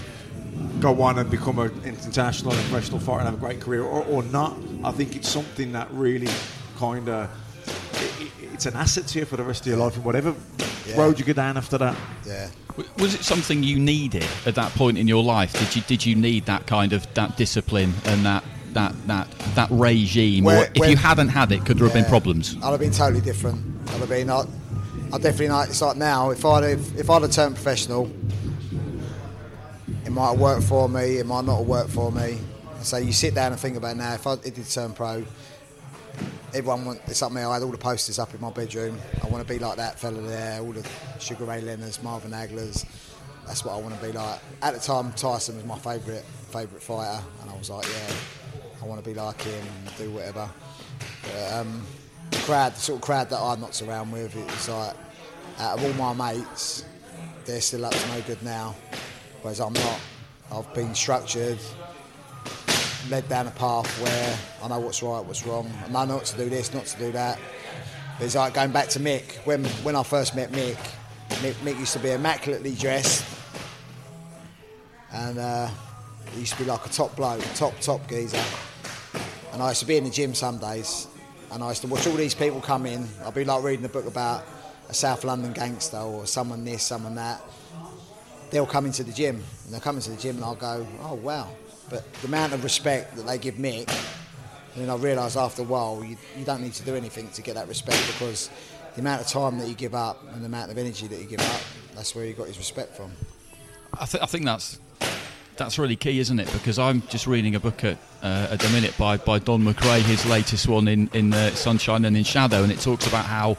Speaker 6: go on and become an international and professional fighter and have a great career or, or not. I think it's something that really kind of it's an asset to you for the rest of your life and whatever
Speaker 17: Yeah.
Speaker 6: road you go down after that.
Speaker 17: Yeah.
Speaker 3: Was it something you needed at that point in your life? Did you did you need that kind of that discipline and that that that that regime?
Speaker 17: Where-
Speaker 3: or if
Speaker 17: when-
Speaker 3: you hadn't had it, could there have been problems?
Speaker 17: I'd have been totally different. I'd have been. I, I definitely know. It's like now. If I'd have, if I'd have turned professional, it might have worked for me. It might not have worked for me. So you sit down and think about now. If I did turn pro, everyone want. It's like me. I had all the posters up in my bedroom. I want to be like that fella there. All the Sugar Ray Leonards, Marvin Haglers. That's what I want to be like. At the time, Tyson was my favourite favourite fighter, and I was like, yeah, I want to be like him and do whatever. But, um, crowd, the sort of crowd that I knocked around with, it was like, out of all my mates, they're still up to no good now, whereas I'm not. I've been structured, led down a path where I know what's right, what's wrong, I know what to do this, not to do that. It's like going back to Mick. When when I first met Mick, Mick, Mick used to be immaculately dressed, and uh, he used to be like a top bloke, top top geezer. And I used to be in the gym some days, and I used to watch all these people come in. I'd be like reading a book about a South London gangster or someone this, someone that. They'll come into the gym, and they'll come into the gym, and I'll go, oh wow. But the amount of respect that they give Mick, and then I realised after a while, you, you don't need to do anything to get that respect because the amount of time that you give up and the amount of energy that you give up, that's where you got his respect from.
Speaker 3: I, th- I think that's that's really key, isn't it? Because I'm just reading a book at, uh, at the minute by, by Don McRae, his latest one in in uh, Sunshine and in Shadow, and it talks about how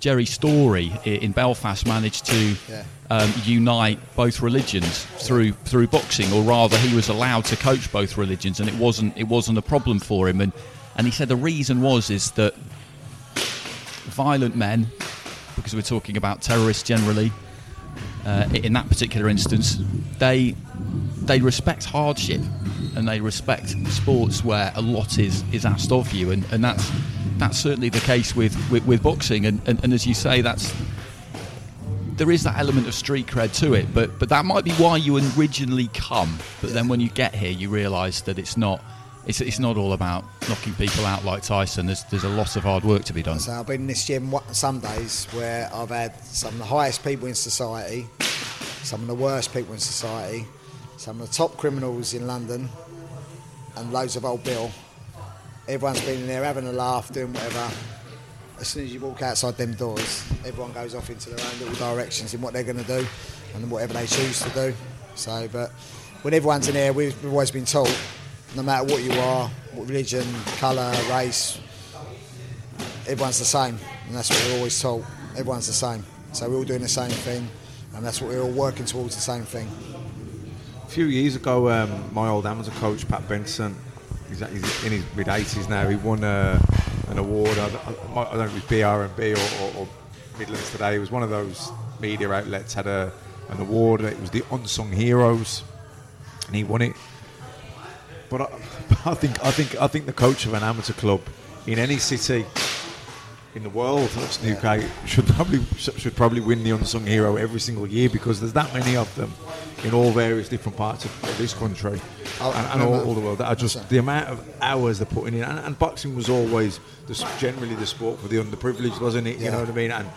Speaker 3: Gerry Storey in Belfast managed to
Speaker 17: Yeah.
Speaker 3: um, unite both religions through through boxing, or rather, he was allowed to coach both religions, and it wasn't it wasn't a problem for him. And and he said the reason was is that violent men, because we're talking about terrorists generally, uh, in that particular instance, they they respect hardship and they respect sports where a lot is, is asked of you, and, and that's that's certainly the case with, with, with boxing. And, and, and as you say, that's there is that element of street cred to it, but but that might be why you originally come. But then when you get here, you realise that it's not. It's, it's not all about knocking people out like Tyson. There's, there's a lot of hard work to be done.
Speaker 17: So I've been in this gym some days where I've had some of the highest people in society, some of the worst people in society, some of the top criminals in London, and loads of old Bill. Everyone's been in there having a laugh, doing whatever. As soon as you walk outside them doors, everyone goes off into their own little directions in what they're going to do and whatever they choose to do. So, but when everyone's in here, we've, always been taught, no matter what you are, what religion, colour, race, everyone's the same, and that's what we're always told. Everyone's the same, so we're all doing the same thing, and that's what we're all working towards the same thing.
Speaker 6: A few years ago, um, my old amateur coach Pat Benson, he's, in his mid 80s now. He won uh, an award. I, don't know if it was BRMB or, or, or Midlands Today. It was one of those media outlets had a, an award. It was the Unsung Heroes, and he won it. But I, I think I think I think the coach of an amateur club in any city in the world, that's Newgate, should probably should probably win the unsung hero every single year because there's that many of them in all various different parts of, this country
Speaker 17: Oh,
Speaker 6: and, and all, all the world. That are just the amount of hours they're putting in, and, and boxing was always the, generally the sport for the underprivileged, wasn't it? You know what I mean? And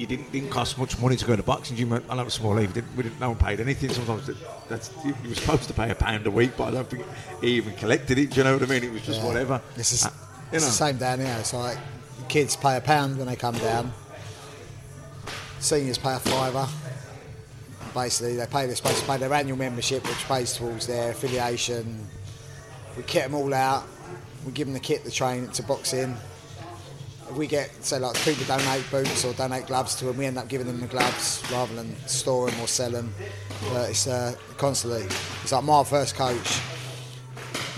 Speaker 6: you didn't didn't cost much money to go to boxing gym. I know it's small league. Didn't, we didn't, no one paid anything. Sometimes that- that's you were supposed to pay a pound a week, but I don't think he even collected it. Do you know what I mean? It was just
Speaker 17: Yeah.
Speaker 6: whatever.
Speaker 17: This is
Speaker 6: Uh, you know.
Speaker 17: the same down here. It's like kids pay a pound when they come down, Seniors pay a fiver. Basically, they pay they're supposed to pay their annual membership, which pays towards their affiliation. We kit them all out. We give them the kit to train to box in. We get, say, like people donate boots or donate gloves to them, we end up giving them the gloves rather than store them or sell them. But it's uh, constantly. It's like my first coach.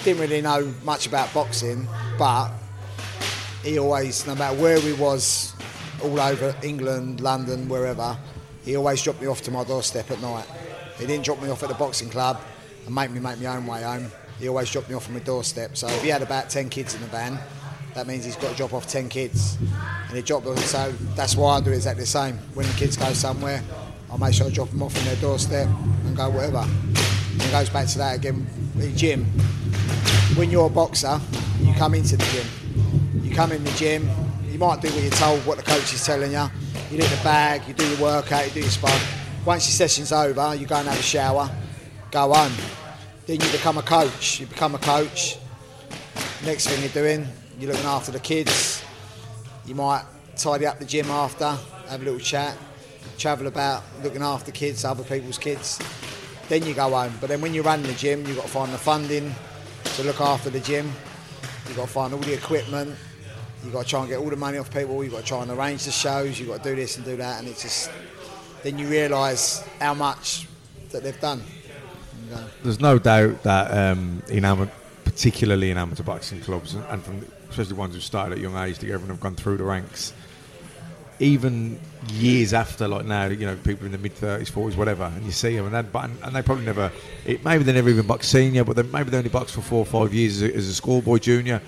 Speaker 17: Didn't really know much about boxing, but he always, no matter where he was, all over England, London, wherever, he always dropped me off to my doorstep at night. He didn't drop me off at the boxing club and make me make my own way home. He always dropped me off at my doorstep. So if he had about 10 kids in the van, that means he's got to drop off 10 kids. And he dropped them, so that's why I do exactly the same. When the kids go somewhere, I make sure I drop them off on their doorstep and go whatever. And it goes back to that again, the gym. When you're a boxer, you come into the gym. You come in the gym, you might do what you're told, what the coach is telling you. You do the bag, you do your workout, you do your spot. Once your session's over, you go and have a shower, go home. Then you become a coach. You become a coach. Next thing you're doing, you're looking after the kids. You might tidy up the gym after, have a little chat, travel about, looking after kids, other people's kids. Then you go home. But then when you run the gym, you've got to find the funding to look after the gym. You've got to find all the equipment. You've got to try and get all the money off people. You've got to try and arrange the shows. You've got to do this and do that. And it's just, then you realise how much that they've done.
Speaker 6: There's no doubt that um, in ama- particularly in amateur boxing clubs, and from especially ones who started at a young age, together and have gone through the ranks. Even years after, like now, you know, people in the mid thirties, forties, whatever, and you see them, and, that, but, and they probably never, it, maybe they never even boxed senior, but they, maybe they only boxed for four or five years as a, as a schoolboy junior.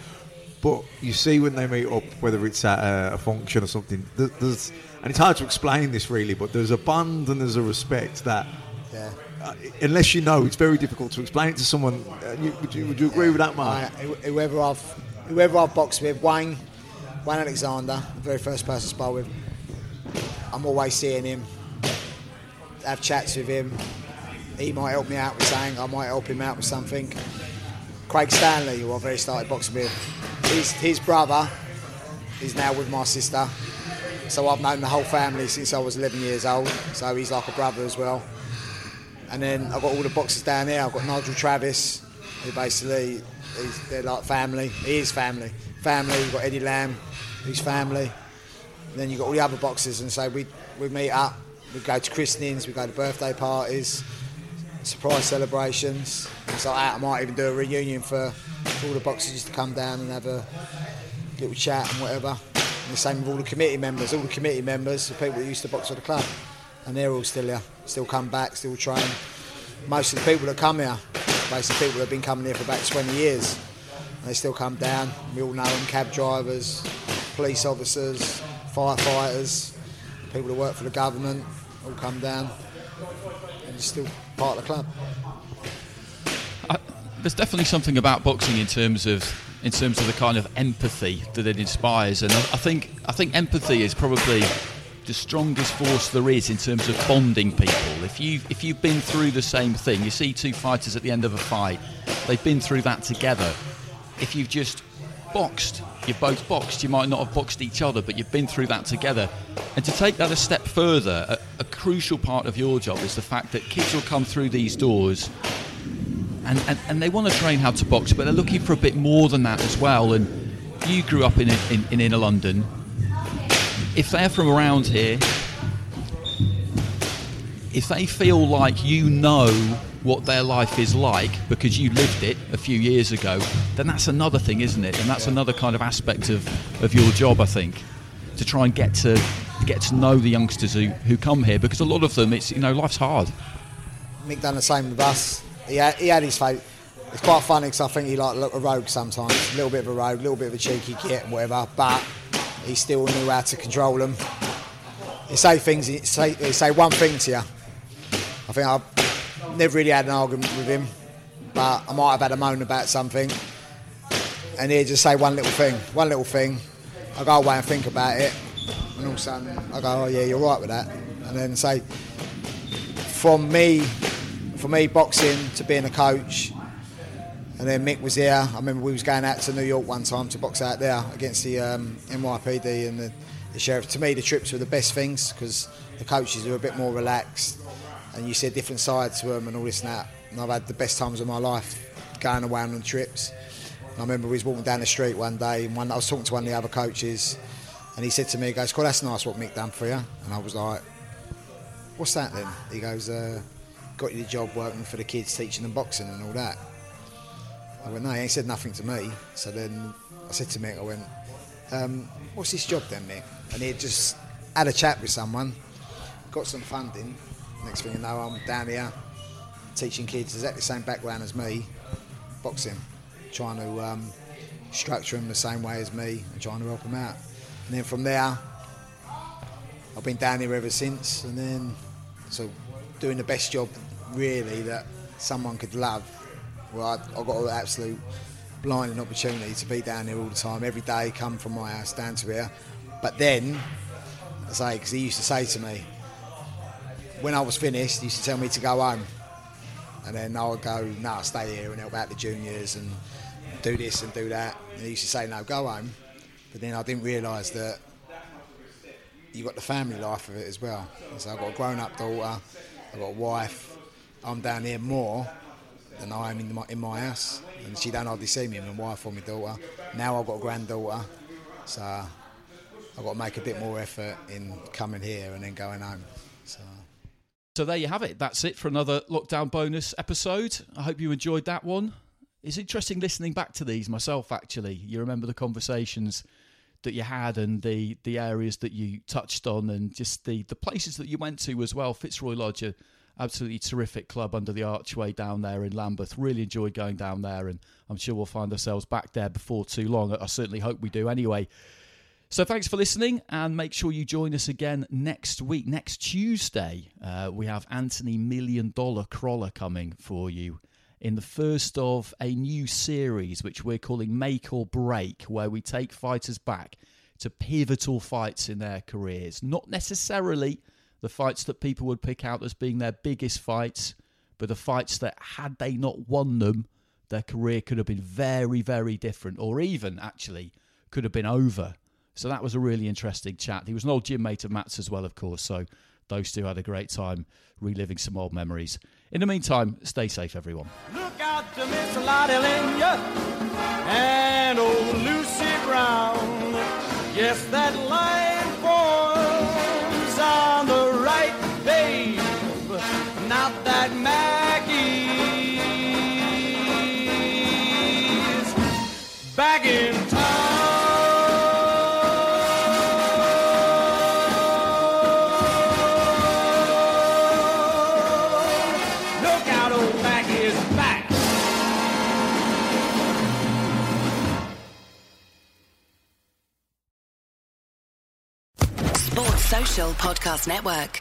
Speaker 6: But you see when they meet up, whether it's at a, a function or something, there- there's, and it's hard to explain this really, but there's a bond and there's a respect that
Speaker 17: yeah.
Speaker 6: uh, unless you know, it's very difficult to explain it to someone. Uh, you, would, you, would you agree with that, Mark?
Speaker 17: I, whoever I've whoever I've boxed with, Wayne, Wayne Alexander, the very first person I spar with, I'm always seeing him, have chats with him. He might help me out with something, I might help him out with something. Craig Stanley, who I very started boxing with, his, his brother is now with my sister. So I've known the whole family since I was 11 years old. So he's like a brother as well. And then I've got all the boxers down there. I've got Nigel Travis, who basically he's, they're like family. He is family. Family. You've got Eddie Lamb, he's family. And then you've got all the other boxers, and so we we meet up. We go to christenings. We go to birthday parties, surprise celebrations. It's like that. I might even do a reunion for, all the boxers to come down and have a little chat and whatever. And the same with all the committee members. All the committee members, the people that used to box for the club, and they're all still here, still come back, still train. Most of the people that come here, basically people that have been coming here for about 20 years, and they still come down. We all know them: cab drivers, police officers, firefighters, people that work for the government, all come down, and it's still part of the club.
Speaker 3: there's definitely something about boxing in terms of in terms of the kind of empathy that it inspires, and I think I think empathy is probably the strongest force there is in terms of bonding people. If you if you've been through the same thing, you see two fighters at the end of a fight, they've been through that together. If you've just boxed, you've both boxed. You might not have boxed each other, but you've been through that together. And to take that a step further, a, a crucial part of your job is the fact that kids will come through these doors and, and, and they want to train how to box, but they're looking for a bit more than that as well. And you grew up in, in, in inner London. If they're from around here, if they feel like you know what their life is like because you lived it a few years ago, then that's another thing, isn't it? And that's another kind of aspect of, of your job, I think, to try and get to get to know the youngsters who, who come here because a lot of them, it's you know, life's hard.
Speaker 17: Mick done the same with us. He had, he had his fate. It's quite funny because I think he like a rogue sometimes, a little bit of a rogue, a little bit of a cheeky git whatever. But he still knew how to control them. He say things. He say, say one thing to you. I think I've never really had an argument with him, but I might have had a moan about something, and he'd just say one little thing, one little thing. I go away and think about it, and all of a sudden I go, "Oh yeah, you're right with that," and then say, from me, for me boxing to being a coach, and then Mick was there. I remember we was going out to New York one time to box out there against the um, NYPD, and the, the sheriff. To me, the trips were the best things because the coaches were a bit more relaxed, and you see a different side to them and all this and that. And I've had the best times of my life going away on trips. And I remember we was walking down the street one day, and one, I was talking to one of the other coaches, and he said to me, he goes, "Cool, that's nice what Mick done for you." And I was like, "What's that then?" He goes, uh, "Got you the job working for the kids, teaching them boxing and all that." I went, "No, he ain't said nothing to me." So then I said to Mick, I went, um, "What's this job then, Mick?" And he just had a chat with someone, got some funding. Next thing you know, I'm down here teaching kids exactly the same background as me, boxing, trying to um, structure them the same way as me and trying to help them out. And then from there, I've been down here ever since. And then, so doing the best job really that someone could love. Well, I, I got an absolute blinding opportunity to be down here all the time, every day, come from my house down to here. But then, I say, because he used to say to me, when I was finished, he used to tell me to go home. And then I would go, no, I'll stay here and help out the juniors and do this and do that. And he used to say, no, go home. But then I didn't realise that you've got the family life of it as well. So I've got a grown up daughter, I've got a wife. I'm down here more than I am in my, in my house. And she don't hardly see me, my wife or my daughter. Now I've got a granddaughter. So I've got to make a bit more effort in coming here and then going home. So.
Speaker 3: So there you have it. That's it for another lockdown bonus episode. I hope you enjoyed that one. It's interesting listening back to these myself. Actually, you remember the conversations that you had and the the areas that you touched on, and just the the places that you went to as well. Fitzroy Lodge, absolutely terrific club under the archway down there in Lambeth. Really enjoyed going down there, and I'm sure we'll find ourselves back there before too long. I certainly hope we do. Anyway. So thanks for listening, and make sure you join us again next week. Next Tuesday, uh, we have Anthony Million Dollar Crolla coming for you in the first of a new series, which we're calling Make or Break, where we take fighters back to pivotal fights in their careers. Not necessarily the fights that people would pick out as being their biggest fights, but the fights that, had they not won them, their career could have been very, very different, or even actually could have been over. So that was a really interesting chat. He was an old gym mate of Matt's as well, of course. So those two had a great time reliving some old memories. In the meantime, stay safe, everyone.
Speaker 4: Look out to Miss Lottie and old Lucy Brown. Yes, that line Maggie's back in town. Look out, old back.
Speaker 18: Sports Social Podcast Network.